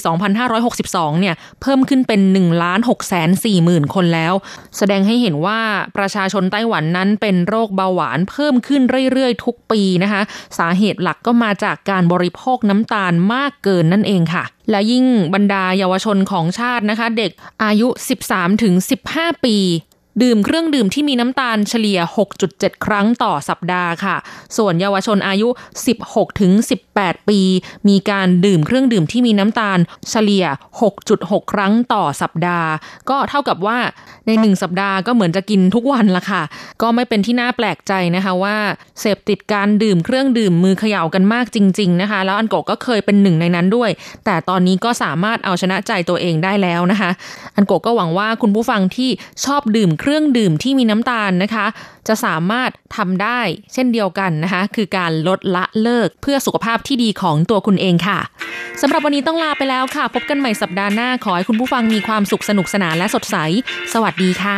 2562 เนี่ย เพิ่มขึ้นเป็น1ล้าน6แสน4หมื่นคนแล้ว แสดงให้เห็นว่าประชาชนไต้หวันนั้นเป็นโรคเบาหวานเพิ่มขึ้นเรื่อยๆ ทุกปีนะคะ สาเหตุหลักก็มาจากการบริโภคน้ำตาลมากเกินนั่นเองค่ะและยิ่งบรรดาเยาวชนของชาตินะคะ เด็กอายุ 13-15 ปี ดื่มเครื่องดื่มที่มีน้ำตาลเฉลี่ย 6.7 ครั้งต่อสัปดาห์ค่ะ ส่วนเยาวชนอายุ 16-18 8 ปี มีการดื่มเครื่องดื่มที่มีน้ำตาลเฉลี่ย 6.6 ครั้งต่อสัปดาห์ ก็เท่ากับว่าใน 1 สัปดาห์ก็เหมือนจะกินทุกวันละค่ะ ก็ไม่เป็นที่น่าแปลกใจนะคะว่าเสพติดการดื่มเครื่องดื่มมือเขย่ากันมากจริง ๆนะคะ แล้วอันโกก็เคยเป็นหนึ่งในนั้นด้วย แต่ตอนนี้ก็สามารถเอาชนะใจตัวเองได้แล้วนะคะ อันโกก็หวังว่าคุณผู้ฟังที่ชอบดื่มเครื่องดื่มที่มีน้ำตาลนะคะจะสามารถทำได้เช่นเดียวกันนะคะ คือการลดละเลิกเพื่อสุขภาพที่ดีของตัวคุณเองค่ะสำหรับวันนี้ต้องลาไปแล้วค่ะ พบกันใหม่สัปดาห์หน้าขอให้คุณผู้ฟังมีความสุขสนุกสนานและสดใส สวัสดีค่ะ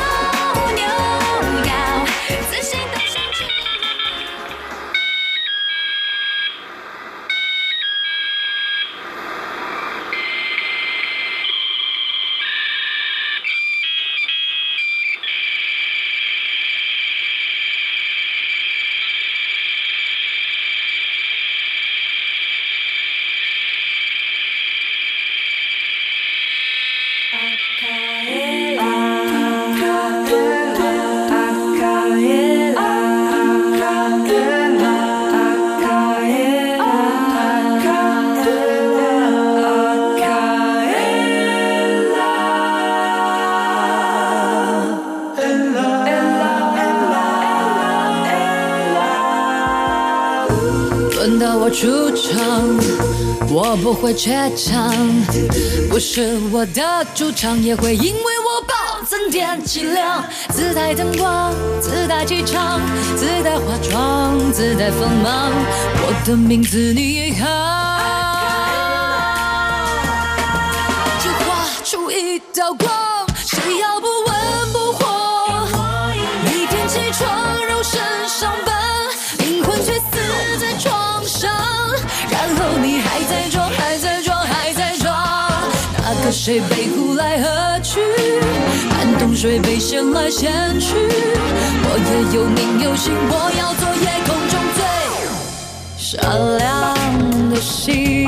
会怯场，不是我的主场，也会因为我暴增点气量。自带灯光，自带气场，自带化妆，自带锋芒，我的名字你喊，谁被呼来喝去？寒冬水被掀来掀去。我也有名有姓，我要做夜空中最闪亮的星。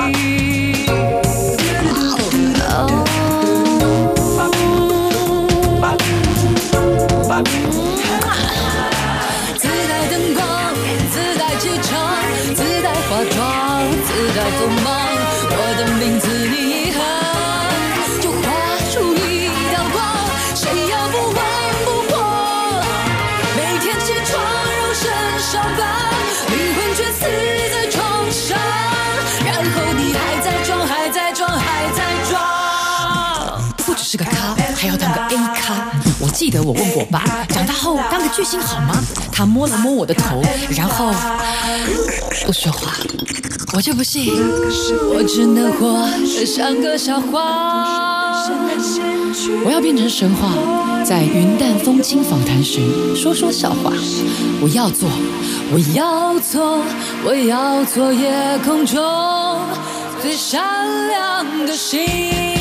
自带灯光，自带气场，自带化妆，是个咖，还要当个 A 咖。我记得我问过我爸，长大后当个巨星好吗？他摸了摸我的头，然后不说话。我就不信，我只能活得像个笑话。我要变成神话，在云淡风轻访谈时说说笑话。我要做，我要做，我要做夜空中最闪亮的星。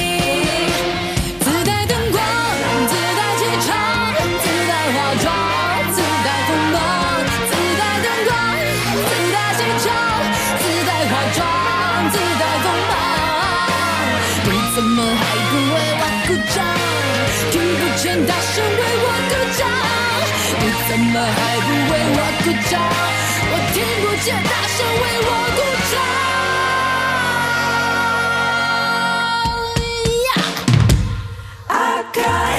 怎么还不为我鼓掌？我听不见。大声为我鼓掌。I got.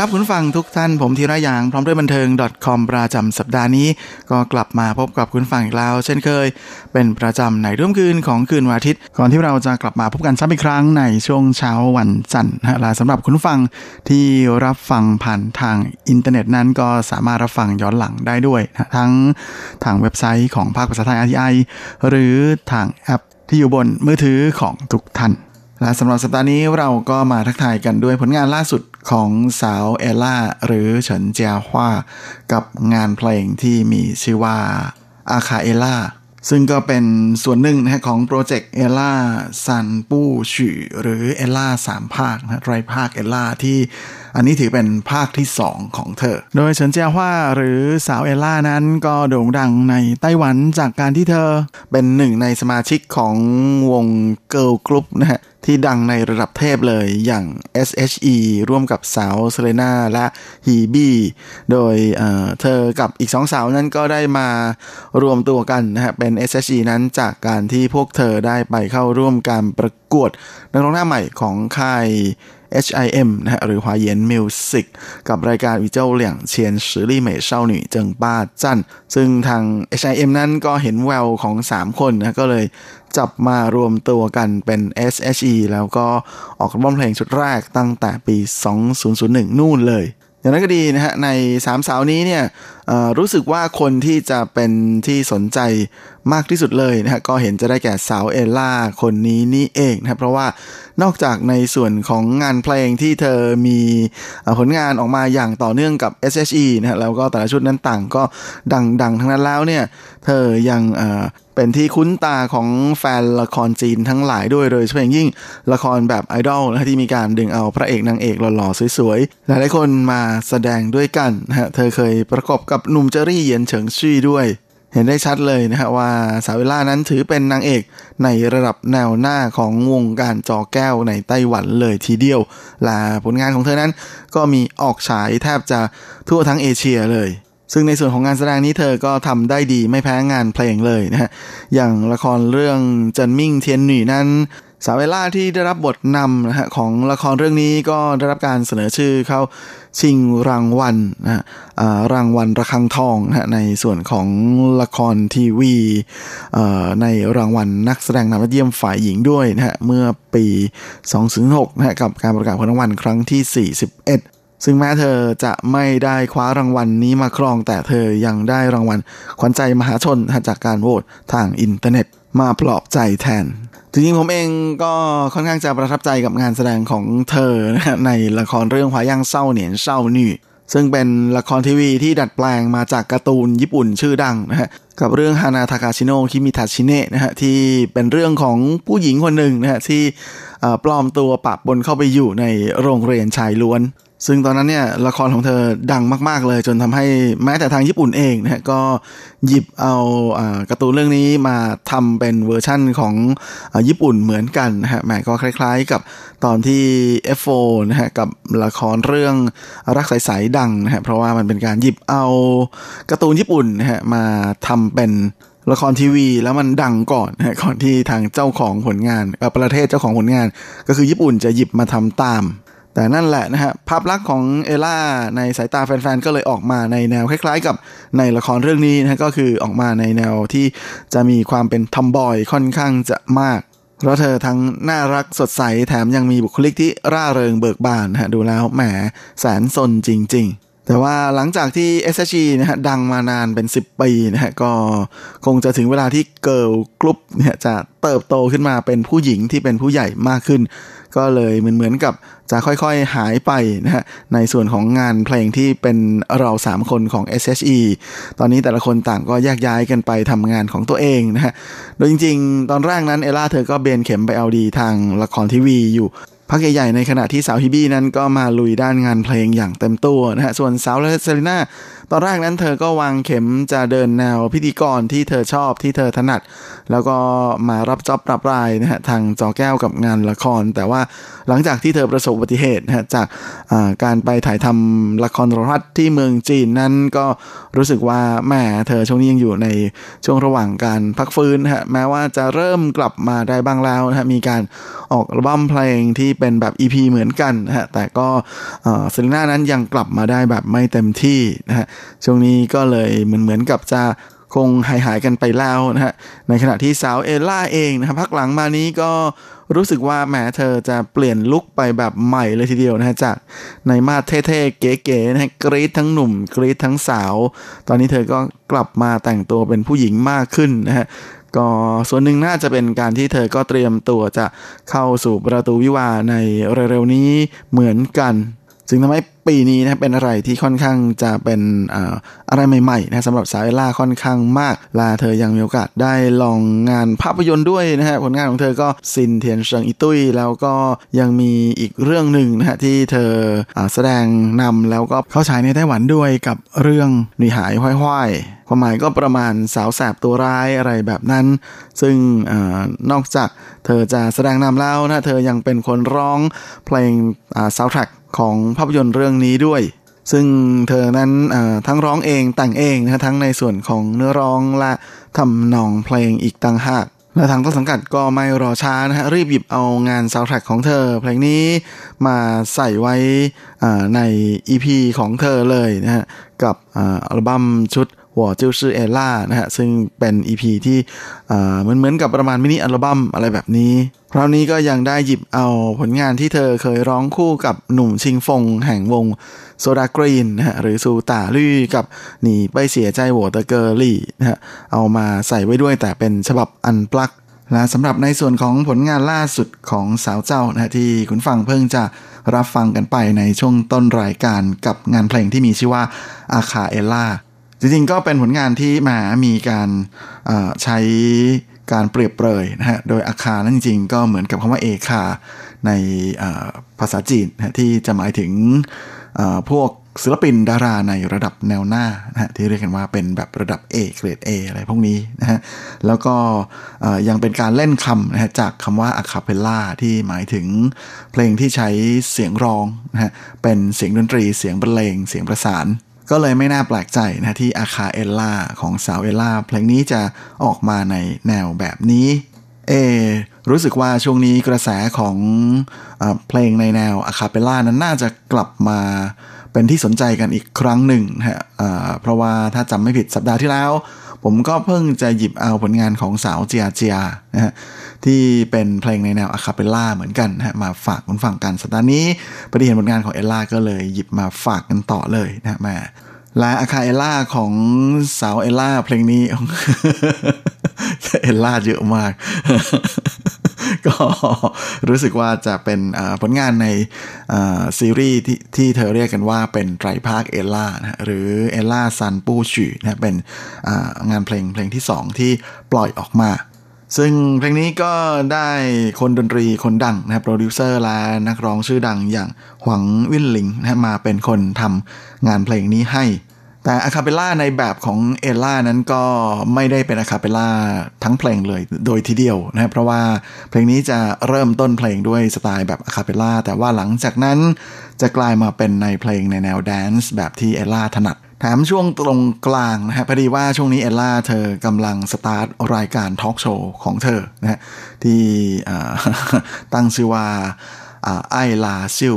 ครับคุณฟังทุกท่านผมธีระยางพร้อมด้วยบันเทิง .com ประจำสัปดาห์นี้ ก็กลับมาพบกับคุณฟังอีกแล้ว เช่นเคย เป็นประจำในร่วมคืนของคืนวันอาทิตย์ ก่อนที่เราจะกลับมาพบกันซ้ำอีกครั้งในช่วงเช้าวันจันทร์นะฮะและสำหรับคุณฟังที่รับฟังผ่านทางอินเทอร์เน็ตนั้นก็สามารถรับฟังย้อนหลังได้ด้วยนะทั้งทางเว็บไซต์ของภาคภาษาไทย RTI หรือทางแอปที่อยู่บนมือถือของทุกท่านและสำหรับสัปดาห์นี้เราก็มาทักทายกันด้วยผลงานล่าสุด ของสาว Ella หรือเฉินเจียฮวากับงานเพลงที่มีชื่อว่า a.k.a. Ella ซึ่งก็เป็นส่วนหนึ่งนะฮะของโปรเจกต์ Ella三部曲 หรือ Ella สามภาคนะไตรภาค Ella ที่ อันนี้ถือเป็นภาคที่ 2 ของเธอ โดยเฉินเจียฮวาหรือสาว Ella นั้นก็โด่งดังในไต้หวันจากการที่เธอ เป็นหนึ่งในสมาชิกของวง girl group นะฮะที่ดังในระดับเทพเลยอย่าง SHE ร่วมกับสาว Selina และ Hebe โดยเธอกับอีกสองสาวนั้นก็ได้มารวมตัวกันนะฮะเป็น SHE นั้นจากการที่พวกเธอได้ไปเข้าร่วมการประกวดนักร้องหน้าใหม่ของค่าย HIM นะฮะหรือ华研 Music กับรายการวิเจ้าเหลี่ยงเชียนสือลี่เหม่เช่าหนุ่ยเจิงป้าจันซึ่งทาง HIM นั้นก็เห็นแววของ 3 คนนะก็เลยจับมารวมตัวกันเป็น SHE แล้วก็ออกอัลบั้มเพลงชุดแรกตั้งแต่ปี 2001 นู่นเลย อย่างนั้นก็ดีนะฮะใน 3 สาวนี้เนี่ย รู้สึกว่าคนที่จะเป็นที่สนใจมากที่สุดเลยนะฮะก็เห็นจะได้แก่สาวเอลล่าคนนี้นี่เองนะครับเพราะว่านอกจากในส่วนของงานเพลงที่เธอมีอผลงานออกมาอย่างต่อเนื่องกับ SHE นะฮะแล้วก็แต่ละชุดนั้นต่างก็ดังๆ ทั้งนั้นแล้วเนี่ย เธอยังเป็นที่คุ้นตาของแฟนละครจีนทั้งหลายด้วยเลยเฉพาะอย่างยิ่งละครแบบไอดอลนะที่มีการดึงเอาพระเอกนางเอกหล่อๆสวยๆ หลายๆคนมาแสดงด้วยกันนะฮะเธอเคยประกอบกับหนุ่มเจอรี่เยียนเฉิงชี่ด้วย เห็นได้ชัดเลยนะฮะว่าสาวเวลานั้นถือเป็นนางเอกในระดับแนวหน้าของวงการจอแก้วในไต้หวันเลยทีเดียวและผลงานของเธอนั้นก็มีออกฉายแทบจะทั่วทั้งเอเชียเลยซึ่งในส่วนของงานแสดงนี้เธอก็ทำได้ดีไม่แพ้งานเพลงเลยนะฮะ อย่างละครเรื่องจันมิ่งเทียนหนีนั้น สาวเวล่าที่ได้รับบทนำนะฮะของละครเรื่องนี้ก็ได้รับการเสนอชื่อเข้าชิงรางวัลนะฮะรางวัลระฆังทองนะฮะในส่วนของละครทีวีในรางวัลนักแสดงนำยอดเยี่ยมฝ่ายหญิงด้วยนะฮะเมื่อปี 2006นะฮะกับการประกาศผลรางวัลครั้งที่ 41ซึ่งแม้เธอจะไม่ได้คว้ารางวัลนี้มาครอง แต่เธอยังได้รางวัลขวัญใจมหาชนนะฮะจากการโหวตทางอินเทอร์เน็ตมาปลอบใจแทน จริงๆผมเองก็ค่อนข้างจะประทับใจกับงานแสดงของเธอนะในละครเรื่อง花樣少年少女ซึ่งเป็นละครทีวีที่ดัดแปลงมาจากการ์ตูนญี่ปุ่นชื่อดังนะฮะกับเรื่อง花ざかりの君たちへ นะฮะที่เป็นเรื่องของผู้หญิงคนหนึ่งนะฮะที่ปลอมตัวปะปนเข้าไปอยู่ในโรงเรียนชายล้วน ซึ่งตอนนั้นเนี่ยละครของเธอดังมากๆเลย จนทำให้แม้แต่ทางญี่ปุ่นเองนะก็หยิบเอาอ่าการ์ตูนเรื่องนี้มาทำเป็นเวอร์ชั่นของอญี่ปุ่นเหมือนกันนะฮะแหมก็คล้าย ๆ กับตอนที่ F4 นะฮะกับละครเรื่องรักใสๆดังนะฮะเพราะว่ามันเป็นการหยิบเอาการ์ตูนญี่ปุ่นนะฮะมาทำเป็นละครทีวีแล้วมันดังก่อนนะฮะก่อนที่ทางเจ้าของผลงานประเทศเจ้าของผลงาน ก็คือญี่ปุ่นจะหยิบมาทำตาม แต่นั่นแหละนะฮะภาพลักษณ์ของเอล่าในสายตาแฟนๆ ก็เลยออกมาในแนวคล้ายๆ กับในละครเรื่องนี้นะะก็คือออกมาในแนวที่จะมีความเป็น tomboy ค่อนข้างจะมากเพราะเธอทั้งน่ารักสดใสแถมยังมีบุคลิกที่ร่าเริงเบิกบานนะฮะดูแล้วแหมแสนซนจริง ๆ แต่ว่าหลังจากที่ S.H.E นะฮะดังมานานเป็น 10 ปีนะฮะก็คงจะถึงเวลาที่ girl group เนี่ยจะเติบโตขึ้นมาเป็นผู้หญิงที่เป็นผู้ใหญ่มากขึ้น ก็เลยเหมือนเหมือนกับจะค่อยๆหายไปนะฮะในส่วนของงานเพลงที่เป็นเราสามคนของ SHE ตอนนี้แต่ละคนต่างก็แยกย้ายกันไปทำงานของตัวเองนะฮะโดยจริงๆ ตอนแรกนั้นเอล่าเธอก็เบนเข็มไปเอาดีทางละครทีวีอยู่พักใหญ่ๆในขณะที่สาวฮิบี้นั้นก็มาลุยด้านงานเพลงอย่างเต็มตัวนะฮะส่วนสาวเซเลน่า ตอนแรกนั้นเธอก็วางเข็มจะเดินแนวพิธีกรที่เธอชอบที่เธอถนัด แล้วก็มารับจ็อบรับรายนะฮะทางจอแก้วกับงานละคร แต่ว่าหลังจากที่เธอประสบอุบัติเหตุนะฮะจากอ่าการไปถ่ายทำละครโทรทัศน์ที่เมืองจีนนั้นก็รู้สึกว่าแหมเธอช่วงนี้ยังอยู่ในช่วงระหว่างการพักฟื้นฮะแม้ว่าจะเริ่มกลับมาได้บ้างแล้วนะฮะมีการออกอัลบั้มเพลงที่เป็นแบบ EP เหมือนกันนะฮะแต่ก็เซเลน่านั้นยังกลับมาได้แบบไม่เต็มที่นะฮะช่วงนี้ก็เลยเหมือนเหมือนกับจะคงหายหายกันไปแล้วนะฮะ ในขณะที่สาวเอล่าเองนะครับพักหลังมานี้ก็รู้สึกว่าแหมเธอจะเปลี่ยนลุคไปแบบใหม่เลยทีเดียวนะฮะจากในมาสเท่ๆ เก๋ๆนะฮะกรีดทั้งหนุ่ม กรีดทั้งสาว ตอนนี้เธอก็กลับมาแต่งตัวเป็นผู้หญิงมากขึ้นนะฮะก็ส่วนหนึ่งน่าจะเป็นการที่เธอก็เตรียมตัวจะเข้าสู่ประตูวิวาในเร็วๆนี้เหมือนกันจึงทำให้ ปีนี้นะเป็นอะไรที่ค่อนข้างจะเป็นอะไรใหม่ๆนะสำหรับสาวเอล่าค่อนข้างมากละเธอยังมีโอกาสได้ลองงานภาพยนตร์ด้วยนะฮะผลงานของเธอก็ซินเทียนเซิงอีตุยแล้วก็ยังมีอีกเรื่องหนึ่งนะฮะที่เธออแสดงนำแล้วก็เข้าฉายในไต้หวันด้วยกับเรื่องหนีหายห้อยๆความหมายก็ประมาณสาวแสบตัวร้ายอะไรแบบนั้น ซึ่งอนอกจากเธอจะแสดงนำแล้วนะเธอยังเป็นคนร้องเพลงซาวด์แทร็ก ของภาพยนตร์เรื่องนี้ด้วย ซึ่งเธอนั้นทั้งร้องเองแต่งเองนะฮะทั้งในส่วนของเนื้อร้องและทำนองเพลงอีกต่างหากและทางต้นสังกัดก็ไม่รอช้านะฮะรีบหยิบเอางานซาวด์แทร็กของเธอ เพลงนี้มาใส่ไว้อ่าใน EP ของเธอเลยนะฮะกับอัลบั้มชุด หัวจิ้วชื่อเอล่านะฮะซึ่งเป็น EP ที่อ่าเหมือนเหมือนกับประมาณมินิอัลบั้มอะไรแบบนี้ คราวนี้ก็ยังได้หยิบเอาผลงานที่เธอเคยร้องคู่กับหนุ่มชิงฟงแห่งวงโซดากรีนนะฮะหรือซูตาลี่กับหนีไปเสียใจโหวตเกอร์ลี่นะฮะเอามาใส่ไว้ด้วยแต่เป็นฉบับ unplugged และสำหรับในส่วนของผลงานล่าสุดของสาวเจ้านะฮะที่คุณฟังเพิ่งจะรับฟังกันไปในช่วงต้นรายการกับงานเพลงที่มีชื่อว่าอาคาเอล่า จริงๆก็เป็นผลงานที่มามีการใช้การเปรียบเปรยนะฮะ โดยอาคานั้นจริงๆ ก็เหมือนกับคำว่าเอคาในภาษาจีนนะที่จะหมายถึงพวกศิลปินดาราในระดับแนวหน้านะฮะที่เรียกกันว่าเป็นแบบระดับ A เกรด A อะไรพวกนี้นะฮะแล้วก็ยังเป็นการเล่นคำนะฮะจากคำว่าอะคาเพลล่าที่หมายถึงเพลงที่ใช้เสียงร้องนะฮะเป็นเสียงดนตรีเสียงบรรเลงเสียงประสาน ก็เลยไม่น่าแปลกใจนะที่อาคาเอลล่าของสาวเอลล่าเพลงนี้จะออกมาในแนวแบบนี้ เอ รู้สึกว่าช่วงนี้กระแสของเอเพลงในแนวอะคาเปลล่านั้นน่าจะกลับมาเป็นที่สนใจกันอีกครั้งหนึ่งฮะเพราะว่าถ้าจำไม่ผิดสัปดาห์ที่แล้ว ผมก็เพิ่งจะหยิบเอาผลงานของสาวเจียเจียนะฮะ ที่เป็นเพลงในแนว a cappella เหมือนกันนะมาฝากคุณฟังกันสัปดาห์นี้พอดีเห็นผลงานของเอลล่าก็เลยหยิบมาฝากกันต่อเลยนะม่และอาคาเอลล่าของสาวเอลล่าเพลงนี้เอลล่าเยอะมาก ก็รู้สึกว่าจะเป็นผลงานในซีรีส์ที่ที่เธอเรียกกันว่าเป็นไตรภาคเอลล่านะหรือเอลล่าซันปูชือนะเป็นงานเพลงเพลงที่2ที่ปล่อยออกมา ซึ่งเพลงนี้ก็ได้คนดนตรีคนดังนะครับโปรดิวเซอร์และนักร้องชื่อดังอย่างหวังวินหลิงนะมาเป็นคนทำงานเพลงนี้ให้ แต่ a cappella ในแบบของเอล่านั้นก็ไม่ได้เป็น a cappella ทั้งเพลงเลยโดยทีเดียวนะครับเพราะว่าเพลงนี้จะเริ่มต้นเพลงด้วยสไตล์แบบ a cappella แต่ว่าหลังจากนั้นจะกลายมาเป็นในเพลงในแนว dance แบบที่เอล่าถนัด แถมช่วงตรงกลางนะฮะพอดีว่าช่วงนี้เอลล่าเธอกำลังสตาร์ทรายการทอล์กโชว์ของเธอนะฮะที่ตั้งชื่อว่าไอลาซิล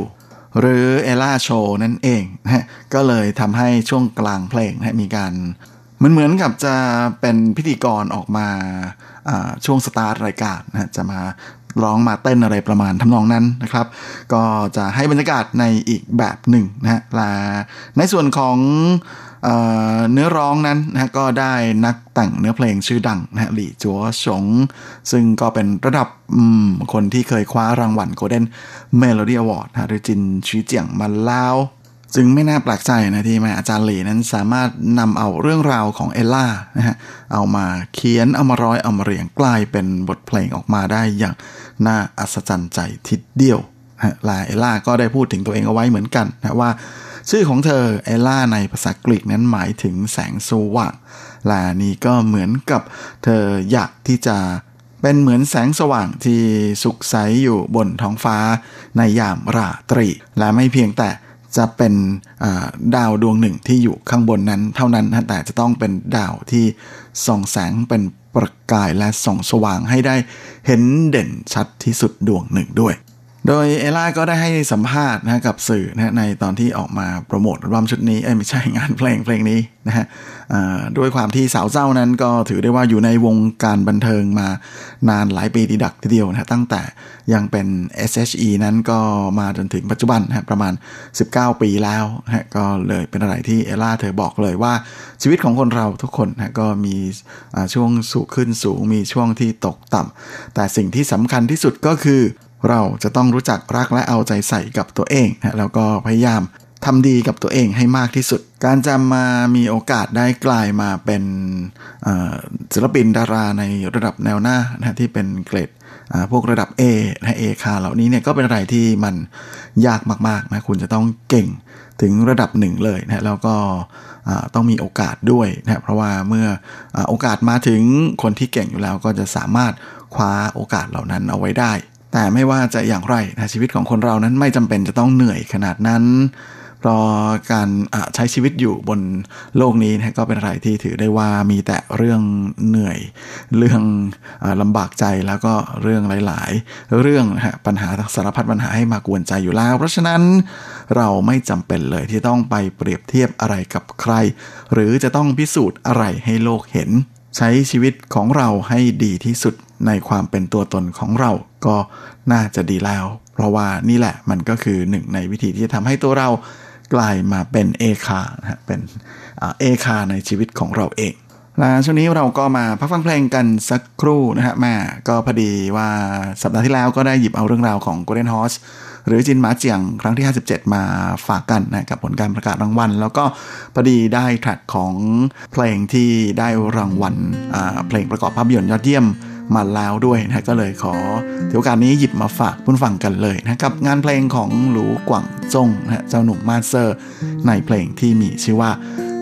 หรือเอล่าโชว์นั่นเองนะฮะก็เลยทำให้ช่วงกลางเพลงนะมีการเหมือนเหมือนกับจะเป็นพิธีกรออกมาช่วงสตาร์ทรายการนะจะมา ร้องมาเต้นอะไรประมาณทำนองนั้นนะครับ ก็จะให้บรรยากาศในอีกแบบหนึ่งนะฮะในส่วนของเอเนื้อร้องนั้นนะก็ได้นักแต่งเนื้อเพลงชื่อดังนะฮะหลี่จัวฉงซึ่งก็เป็นระดับคนที่เคยคว้ารางวัล Golden Melody Award นะฮะหรือจินชีเจียงมาแล้ว จึงไม่น่าแปลกใจนะที่แม่อาจารย์หลีนั้นสามารถนำเอาเรื่องราวของเอลล่านะฮะเอามาเขียนเอามาร้อยเอามาเรียงกลายเป็นบทเพลงออกมาได้อย่างน่าอัศจรรย์ใจทีเดียวและเอลล่าก็ได้พูดถึงตัวเองเอาไว้เหมือนกันนะว่า ชื่อของเธอเอลล่าในภาษากรีกนั้นหมายถึงแสงสว่างและนี่ก็เหมือนกับเธออยากที่จะเป็นเหมือนแสงสว่างที่สุกใสอยู่บนท้องฟ้าในยามราตรี และไม่เพียงแต่ จะเป็นดาวดวงหนึ่งที่อยู่ข้างบนนั้นเท่านั้นแต่จะต้องเป็นดาวที่ส่องแสงเป็นประกายและส่องสว่างให้ได้เห็นเด่นชัดที่สุดดวงหนึ่งด้วย โดยเอล่าก็ได้ให้สัมภาษณ์นะกับสื่อนะในตอนที่ออกมาโปรโมทอัลบั้มชุดนี้เอ้ยไม่ใช่งานเพลงเพลงนี้นะฮะด้วยความที่สาวเจ้านั้นก็ถือได้ว่าอยู่ในวงการบันเทิงมานานหลายปีทีดักทีเดียวนะฮะตั้งแต่ยังเป็น SHE นั้นก็มาจนถึงปัจจุบันนะประมาณ 19 ปีแล้วนะฮะก็เลยเป็นอะไรที่เอล่าเธอบอกเลยว่าชีวิตของคนเราทุกคนนะก็มีช่วงสูงขึ้นสูงมีช่วงที่ตกต่ำแต่สิ่งที่สำคัญที่สุดก็คือ เราจะต้องรู้จักรักและเอาใจใส่กับตัวเองนะแล้วก็พยายามทำดีกับตัวเองให้มากที่สุด การจะมามีโอกาสได้กลายมาเป็นศิลปินดาราในระดับแนวหน้านะที่เป็นเกรดพวกระดับ A นะเอคาเหล่านี้เนี่ยก็เป็นอะไรที่มันยากมากๆนะคุณจะต้องเก่งถึงระดับหนึ่งเลยนะแล้วก็ต้องมีโอกาสด้วยนะเพราะว่าเมื่ออโอกาสมาถึงคนที่เก่งอยู่แล้วก็จะสามารถคว้าโอกาสเหล่านั้นเอาไว้ได้ แต่ไม่ว่าจะอย่างไรนะชีวิตของคนเรานั้นไม่จำเป็นจะต้องเหนื่อยขนาดนั้นเพราะการใช้ชีวิตอยู่บนโลกนี้นะก็เป็นอะไรที่ถือได้ว่ามีแต่เรื่องเหนื่อย เรื่องอลำบากใจแล้วก็เรื่องหลาย ๆ เรื่องนะฮะปัญหาสารพัดปัญหาให้มากวนใจอยู่แล้ว เพราะฉะนั้นเราไม่จำเป็นเลยที่ต้องไปเปรียบเทียบอะไรกับใคร หรือจะต้องพิสูจน์อะไรให้โลกเห็น ใช้ชีวิตของเราให้ดีที่สุดในความเป็นตัวตนของเรา ก็น่าจะดีแล้ว เพราะว่านี่แหละมันก็คือหนึ่งในวิธีที่จะทำให้ตัวเรากลายมาเป็นเอคานะเป็นเอคาในชีวิตของเราเองและช่วงนี้เราก็มาพักฟังเพลงกันสักครู่นะฮะแหมก็พอดีว่าสัปดาห์ที่แล้วก็ได้หยิบเอาเรื่องราวของ Golden Horse หรือจินหมาเจียงครั้งที่ 57 มาฝากกันนะกับผลการประกาศรางวัล แล้วก็พอดีได้ track ของเพลงที่ได้รางวัลเพลงประกอบภาพยนตร์ยอดเยี่ยม มาแล้วด้วยนะก็เลยขอถือโอกาสนี้หยิบมาฝากผู้ฟังกันเลยนะกับงานเพลงของหลูกว่างจงนะเจ้าหนุ่มมาสเซอร์ ในเพลงที่มีชื่อว่า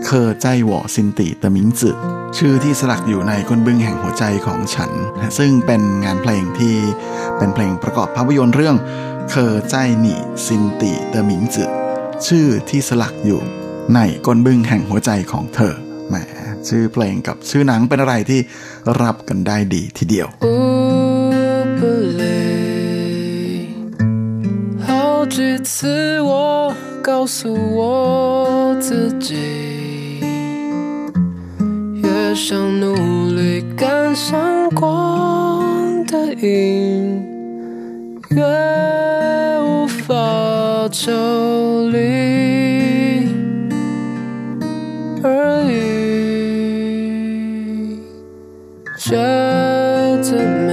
เคอใจหวอซินติเตอมิงจืชื่อที่สลักอยู่ในก้นบึ้งแห่งหัวใจของฉันนะซึ่งเป็นงานเพลงที่เป็นเพลงประกอบภาพยนตร์เรื่องเคอใจหนี่ซินติเตอมิงจืชื่อที่สลักอยู่ในก้นบึ้งแห่งหัวใจของเธอแหมชื่อเพลงกับชื่อหนังเป็นอะไรที่ รับกันได้ดีทีเดียว 无不累。好几次我告诉我自己，越想努力赶上光的影，越无法抽离而已。 觉得美，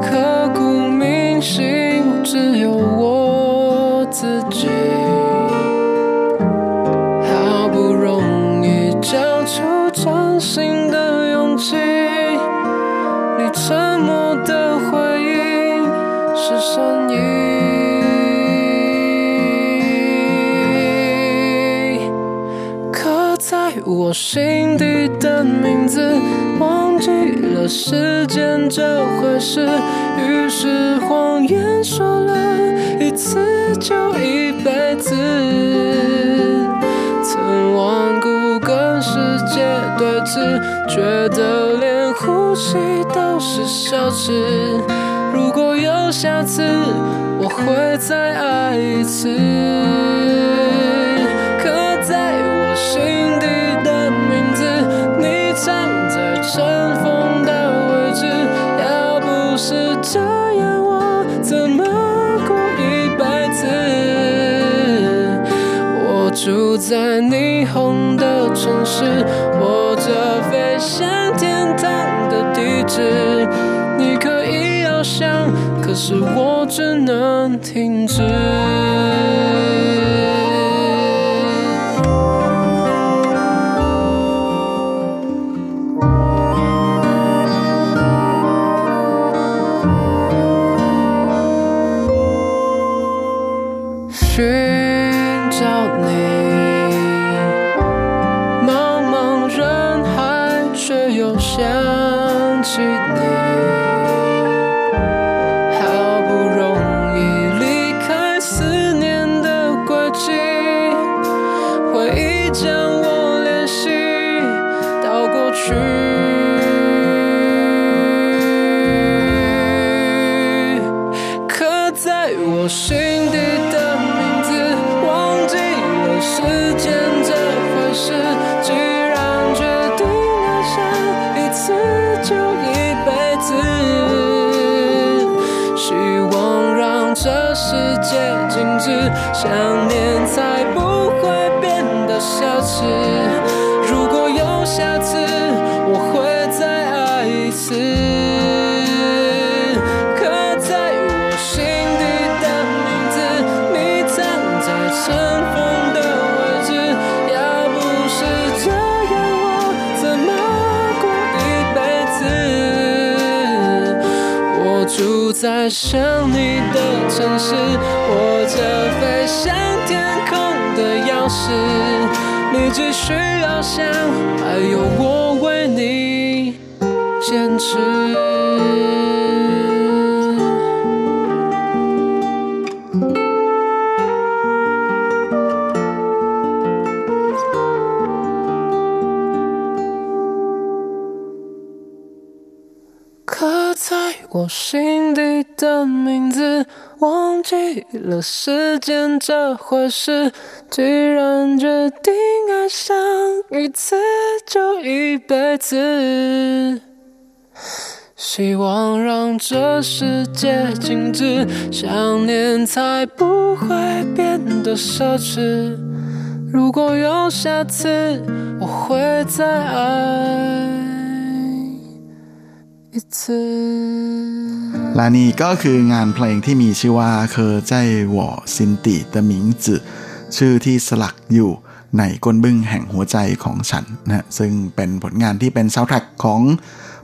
刻骨铭心，只有我自己。好不容易交出真心的勇气，你沉默的回应是善意。我心底的名字，忘记了时间这回事。于是谎言说了一次就一辈子，曾顽固跟世界对峙，觉得连呼吸都是奢侈。如果有下次，我会再爱一次。或者，飞向天堂的地址。你可以翱翔，可是我只能停止。爱上你的城市，握着飞向天空的钥匙。你只需要想，还有我为你坚持。了时间这回事。既然决定爱上一次，就一辈子。希望让这世界静止，想念才不会变得奢侈。如果有下次，我会再爱。一次。 และนี่ก็คืองานเพลงที่มีชื่อว่า刻在我心底的名字ชื่อที่สลักอยู่ในก้นบึ้งแห่งหัวใจของฉันนะซึ่งเป็นผลงานที่เป็นซาวด์แท็กของ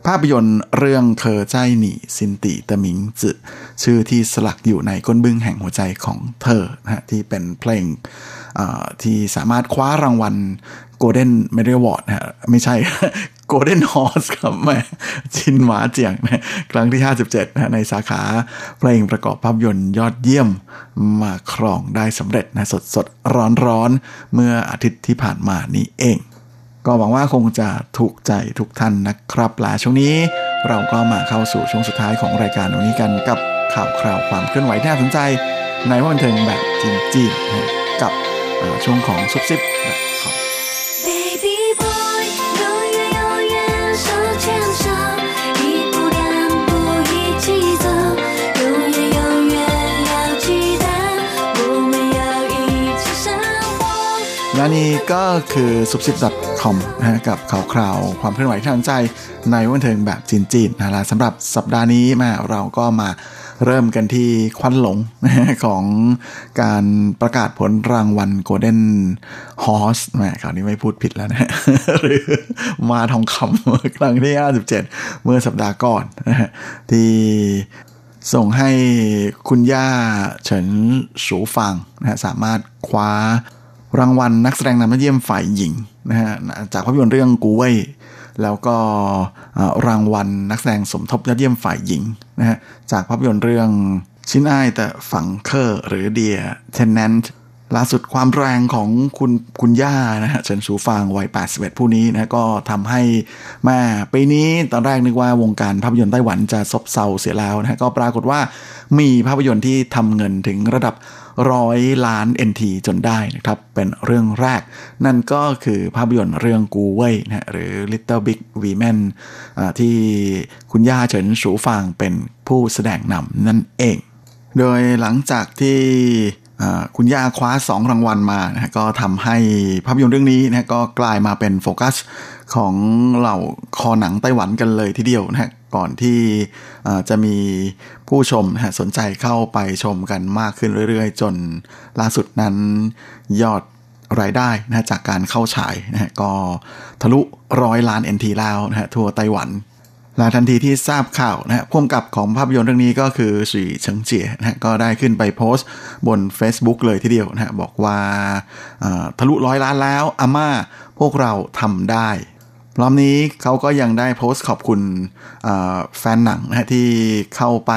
ภาพยนตร์เรื่อง刻在你心底的名字ชื่อที่สลักอยู่ในก้นบึ้งแห่งหัวใจของเธอนะที่เป็นเพลง ที่สามารถคว้ารางวัล Golden Melody Award นะฮะไม่ใช่ Golden Horse ครับแม่ชินหมาเจียงนะครั้งที่ 57นะฮะในสาขาเพลงประกอบภาพยนตร์ยอดเยี่ยมมาครองได้สำเร็จนะสดสดร้อนร้อนเมื่ออาทิตย์ที่ผ่านมานี้เอง ก็หวังว่าคงจะถูกใจทุกท่านนะครับและช่วงนี้เราก็มาเข้าสู่ช่วงสุดท้ายของรายการวันนี้กันกับข่าวคราวความเคลื่อนไหวที่น่าสนใจ ในวันเทิงแบบจีนๆนะกับ ช่วงของซุปซิปนะครับและนี่ก็คือซุปซิปดับคอมนะกับข่าวคราวความเคลื่อนไหวทางใจในวันเทิงแบบจีนๆนะครับสำหรับสัปดาห์นี้มาเราก็มา เริ่มกันที่ควันหลงของการประกาศผลรางวัล Golden Horse แหมคราวนี้ไม่พูดผิดแล้วนะหรือมาทองคำครั้งที่ 57 เมื่อสัปดาห์ก่อนที่ส่งให้คุณย่าเฉินสูฟังนะสามารถคว้ารางวัลนักแสดงนำเยี่ยมฝ่ายหญิงนะฮะจากภาพยนตร์เรื่องกูเว่ย แล้วก็รางวัลนักแสดงสมทบยอดเยี่ยมฝ่ายหญิงนะฮะจากภาพยนตร์เรื่อง親愛的房客หรือ Dear Tenant ล่าสุดความแรงของคุณคุณย่านะฮะเฉินสูฟางวัย 81 ผู้นี้นะก็ทำให้แหมปีนี้ตอนแรกนึกว่าวงการภาพยนตร์ไต้หวันจะซบเซาเสียแล้วนะฮะก็ปรากฏว่ามีภาพยนตร์ที่ทำเงินถึงระดับ ร้อยล้าน NT จนได้นะครับ เป็นเรื่องแรก นั่นก็คือภาพยนตร์เรื่องกูเว่ยนะฮะหรือ Little Big Women ที่คุณย่าเฉินสูฟางเป็นผู้แสดงนำนั่นเอง โดยหลังจากที่คุณย่าคว้า 2 รางวัลมานะก็ทำให้ภาพยนตร์เรื่องนี้นะก็กลายมาเป็นโฟกัสของเหล่าคอหนังไต้หวันกันเลยทีเดียวนะ ก่อนที่จะมีผู้ชมสนใจเข้าไปชมกันมากขึ้นเรื่อยๆ จนล่าสุดนั้นยอดรายได้นะจากการเข้าฉายนะก็ทะลุร้อยล้าน NT แล้วนะฮะทั่วไต้หวันและทันทีที่ทราบข่าวนะฮะพ่วงกับของภาพยนตร์เรื่องนี้ก็คือสีเฉิงเจียนะฮะก็ได้ขึ้นไปโพสต์บน Facebook เลยทีเดียวนะฮะบอกว่าทะลุร้อยล้านแล้วอาม่าพวกเราทำได้ รอบนี้เขาก็ยังได้โพสต์ขอบคุณแฟนหนังนะที่เข้าไป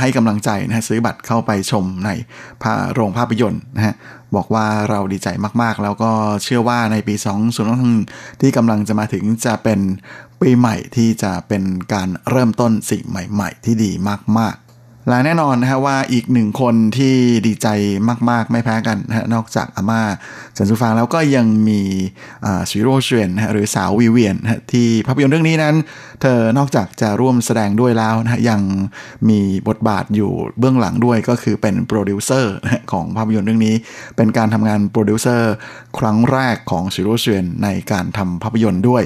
ให้กำลังใจนะซื้อบัตรเข้าไปชมในภาโรงภาพยนตร์นะฮะบอกว่าเราดีใจมากๆ แล้วก็เชื่อว่าในปี 2021ที่กำลังจะมาถึงจะเป็นปีใหม่ที่จะเป็นการเริ่มต้นสิ่งใหม่ ๆ ที่ดีมากๆ และแน่นอนนะฮะว่าอีกหนึ่งคนที่ดีใจมาก ๆ ไม่แพ้กันนะฮะนอกจากอาม่าเฉินซูฟางแล้วก็ยังมีชิโร่เชียนนะฮะหรือสาววิเวียนนะที่ภาพยนตร์เรื่องนี้นั้น เธอนอกจากจะร่วมแสดงด้วยแล้วนะฮะยังมีบทบาทอยู่เบื้องหลังด้วยก็คือเป็นโปรดิวเซอร์ของภาพยนตร์เรื่องนี้ เป็นการทำงานโปรดิวเซอร์ครั้งแรกของชิโร่เชียนในการทำภาพยนตร์ด้วย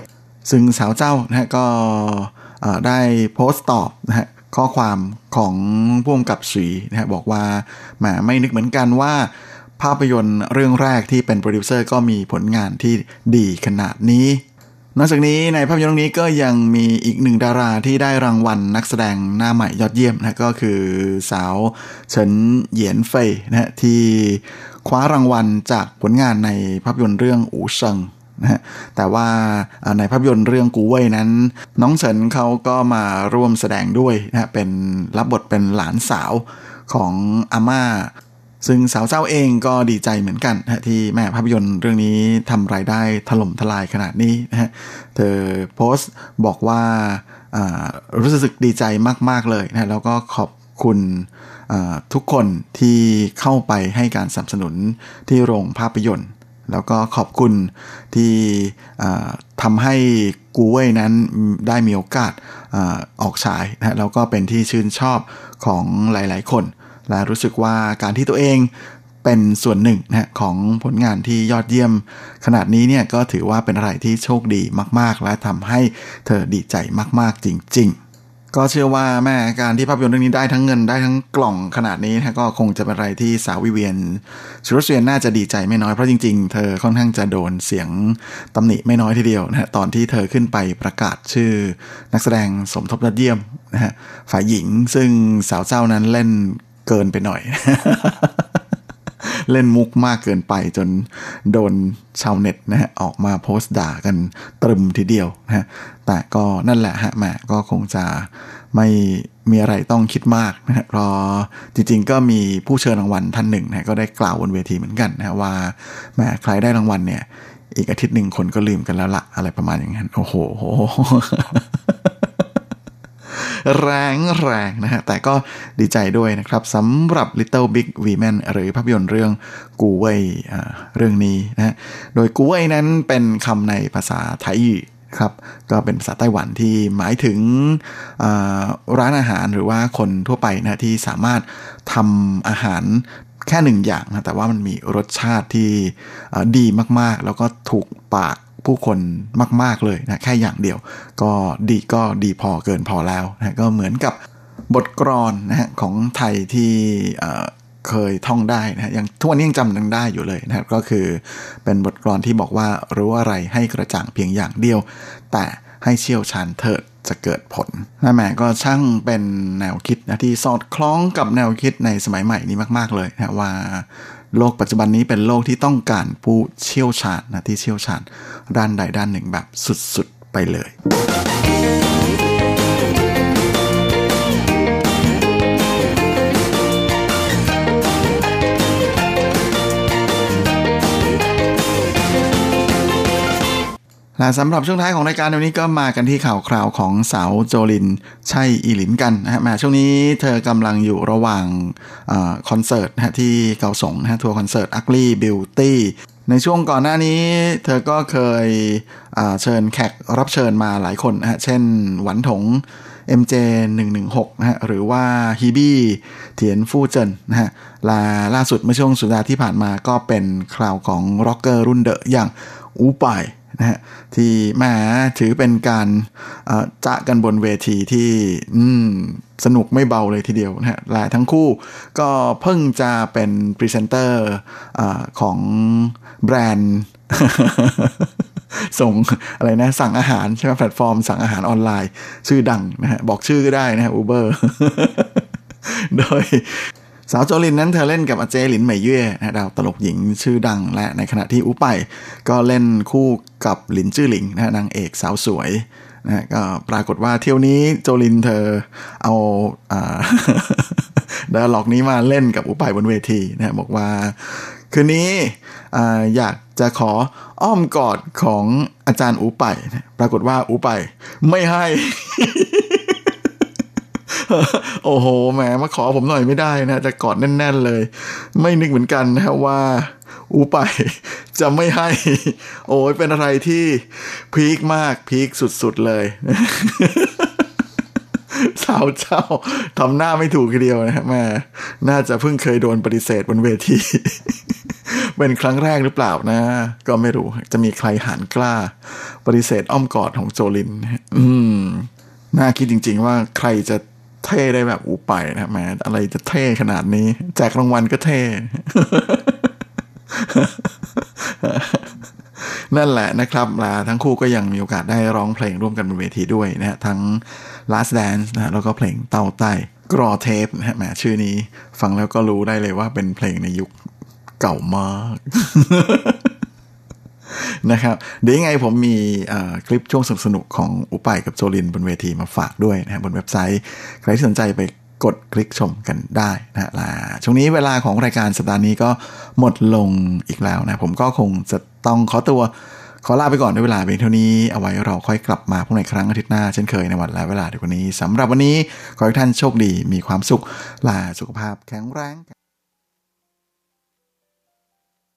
ซึ่งสาวเจ้านะฮะก็ได้โพสต์ตอบนะฮะ ข้อความของผู้กำกับสีนะฮะบอกว่าแหมไม่นึกเหมือนกันว่า ภาพยนตร์เรื่องแรกที่เป็นโปรดิวเซอร์ก็มีผลงานที่ดีขนาดนี้ นอกจากนี้ในภาพยนตร์เรื่องนี้ก็ยังมีอีกหนึ่งดาราที่ได้รางวัลนักแสดงหน้าใหม่ยอดเยี่ยมนะก็คือสาวเฉินเหยียนเฟยนะฮะที่คว้ารางวัลจากผลงานในภาพยนตร์เรื่องอูเซิง นะฮะแต่ว่าในภาพยนตร์เรื่องกูเว่ยนั้น น้องเฉินเขาก็มาร่วมแสดงด้วยนะเป็นรับบทเป็นหลานสาวของอาม่า ซึ่งสาวเจ้าเองก็ดีใจเหมือนกันนะที่แม่ภาพยนตร์เรื่องนี้ทำรายได้ถล่มทลายขนาดนี้นะฮะเธอโพสต์บอกว่ารู้สึกดีใจมาก ๆ เลยนะแล้วก็ขอบคุณทุกคนที่เข้าไปให้การสนับสนุนที่โรงภาพยนตร์ แล้วก็ขอบคุณที่ทำให้กูเว่ยนั้นได้มีโอกาสอออกฉายนะฮะแล้วก็เป็นที่ชื่นชอบของหลายๆคน และรู้สึกว่าการที่ตัวเองเป็นส่วนหนึ่งนะฮะของผลงานที่ยอดเยี่ยม ขนาดนี้เนี่ยก็ถือว่าเป็นอะไรที่โชคดีมาก ๆ และทำให้เธอดีใจมาก ๆ จริง ๆ ก็เชื่อว่าแม่การที่ภาพยนตร์เรื่องนี้ได้ทั้งเงินได้ทั้งกล่องขนาดนี้นะก็คงจะเป็นอะไรที่สาววิเวียนชูรสเวียนน่าจะดีใจไม่น้อยเพราะจริงๆ เธอค่อนข้างจะโดนเสียงตำหนิไม่น้อยทีเดียวนะฮะตอนที่เธอขึ้นไปประกาศชื่อนักแสดงสมทบยอดเยี่ยมนะฮะฝ่ายหญิงซึ่งสาวเจ้านั้นเล่นเกินไปหน่อย เล่นมุกมากเกินไปจนโดนชาวเน็ตนะฮะออกมาโพสต์ด่ากันตรึมทีเดียวนะฮะแต่ก็นั่นแหละฮะแหมก็คงจะไม่มีอะไรต้องคิดมากนะฮะเพราะจริงๆ ก็มีผู้เชิญรางวัลท่านหนึ่งนะฮะก็ได้กล่าวบนเวทีเหมือนกันนะฮะว่าแหมใครได้รางวัลเนี่ย อีกอาทิตย์หนึ่งคนก็ลืมกันแล้วละอะไรประมาณอย่างนั้น โอ้โห แรงแรงนะฮะ แต่ก็ดีใจด้วยนะครับสำหรับ Little Big Women หรือภาพยนตร์เรื่องกูเว่ยอ่าเรื่องนี้นะฮะ โดยกูเว่ยนั้นเป็นคำในภาษาไทยครับก็เป็นภาษาไต้หวันที่หมายถึงอ่าร้านอาหารหรือว่าคนทั่วไปนะที่สามารถทำอาหารแค่หนึ่งอย่างนะแต่ว่ามันมีรสชาติที่อ่าดีมากๆ แล้วก็ถูกปาก ผู้คนมาก ๆ เลยนะแค่อย่างเดียว ก็ดีก็ดีพอเกินพอแล้วนะก็เหมือนกับบทกรอนนะฮะของไทยที่เคยท่องได้นะฮะยังทุกวันนี้ยังจำยังได้อยู่เลยนะครับก็คือเป็นบทกรอนที่บอกว่ารู้อะไรให้กระจ่างเพียงอย่างเดียว แต่ให้เชี่ยวชาญเถิดจะเกิดผลนะแหม่ก็ช่างเป็นแนวคิดนะที่สอดคล้องกับแนวคิดในสมัยใหม่นี้มาก ๆเลยนะว่า โลกปัจจุบันนี้เป็นโลกที่ต้องการผู้เชี่ยวชาญนะที่เชี่ยวชาญด้านใดด้านหนึ่งแบบสุดๆไปเลย และสำหรับช่วงท้ายของรายการวันนี้ก็มากันที่ข่าวคราวของสาวโจลินไช่อีหลินกันนะฮะมาช่วงนี้เธอกำลังอยู่ระหว่างอคอนเสิร์ตนะฮะที่เกาสงนะฮะทัวร์คอนเสิร์ต Ugly Beauty ในช่วงก่อนหน้านี้เธอก็เคยเชิญแขกรับเชิญมาหลายคนนะฮะเช่นหวันถง MJ 116นะฮะหรือว่าฮีบี้เทียนฟู่เจินนะฮะลาล่าสุดเมื่อช่วงสัปดาห์ที่ผ่านมาก็เป็นคราวของ rocker รุ่นเดอะอย่างอูป่าย นะฮะที่แหมาถือเป็นการเอ่อจะกันบนเวทีที่อืมสนุกไม่เบาเลยทีเดียวนะฮะและทั้งคู่ก็เพิ่งจะเป็นพรีเซนเตอร์อของแบรนด์ส่งอะไรนะสั่งอาหารใช่ไหมแพลตฟอร์มสั่งอาหารออนไลน์ ชื่อดังนะฮะบอกชื่อก็ได้นะฮะ Uber โดย สาวโจลินนั้นเธอเล่นกับอาเจลินเหมยเย่นะดาวตลกหญิงชื่อดังและในขณะที่อูไปก็เล่นคู่กับหลินจื้อหลิงนะนางเอกสาวสวยนะก็ปรากฏว่าเที่ยวนี้โจลินเธอเอาดาล็อกนี้มาเล่นกับอูไปบนเวทีนะบอกว่า คืนนี้ออยากจะขออ้อมกอดของอาจารย์อูไปนะปรากฏว่าอูไปไม่ให้ โอ้โหแหมมาขอผมหน่อยไม่ได้นะ จะกอดแน่น ๆเลย ไม่นึกเหมือนกันนะว่า อูไปจะไม่ให้ โอ้ยเป็นอะไรที่พีคมากพีคสุดๆเลยสาวเจ้าทำหน้าไม่ถูกทีเดียวนะฮะแม่น่าจะเพิ่งเคยโดนปฏิเสธบนเวที เป็นครั้งแรกหรือเปล่านะ ก็ไม่รู้ จะมีใครหานกล้า ปฏิเสธอ้อมกอดของโจลินอืมน่าคิดจริง ๆ ว่าใครจะ เท่ได้แบบอูไปนะแหมอะไรจะเท่ขนาดนี้ แจกรางวัลก็เท่ นั่นแหละนะครับลาทั้งคู่ก็ยังมีโอกาสได้ร้องเพลงร่วมกันบนเวทีด้วยนะฮะทั้ง Last Dance นะแล้วก็เพลงเต้าใต้กรอเทปนะฮะแหมชื่อนี้ ฟังแล้วก็รู้ได้เลยว่าเป็นเพลงในยุคเก่ามาก นะครับ เดี๋ยวยังไงผมมีคลิปช่วงสนุกๆของอุปายกับโจลินบนเวทีมาฝากด้วยนะฮะบนเว็บไซต์ ใครที่สนใจไปกดคลิกชมกันได้นะฮะลาช่วงนี้เวลาของรายการสัปดาห์นี้ก็หมดลงอีกแล้วนะ ผมก็คงจะต้องขอตัวขอลาไปก่อนด้วยเวลาเพียงเท่านี้เอาไว้เราค่อยกลับมาพบในครั้งอาทิตย์หน้าเช่นเคยในวันและเวลาเดียวกันนี้สำหรับวันนี้ขอให้ท่านโชคดีมีความสุขลาสุขภาพแข็งแรง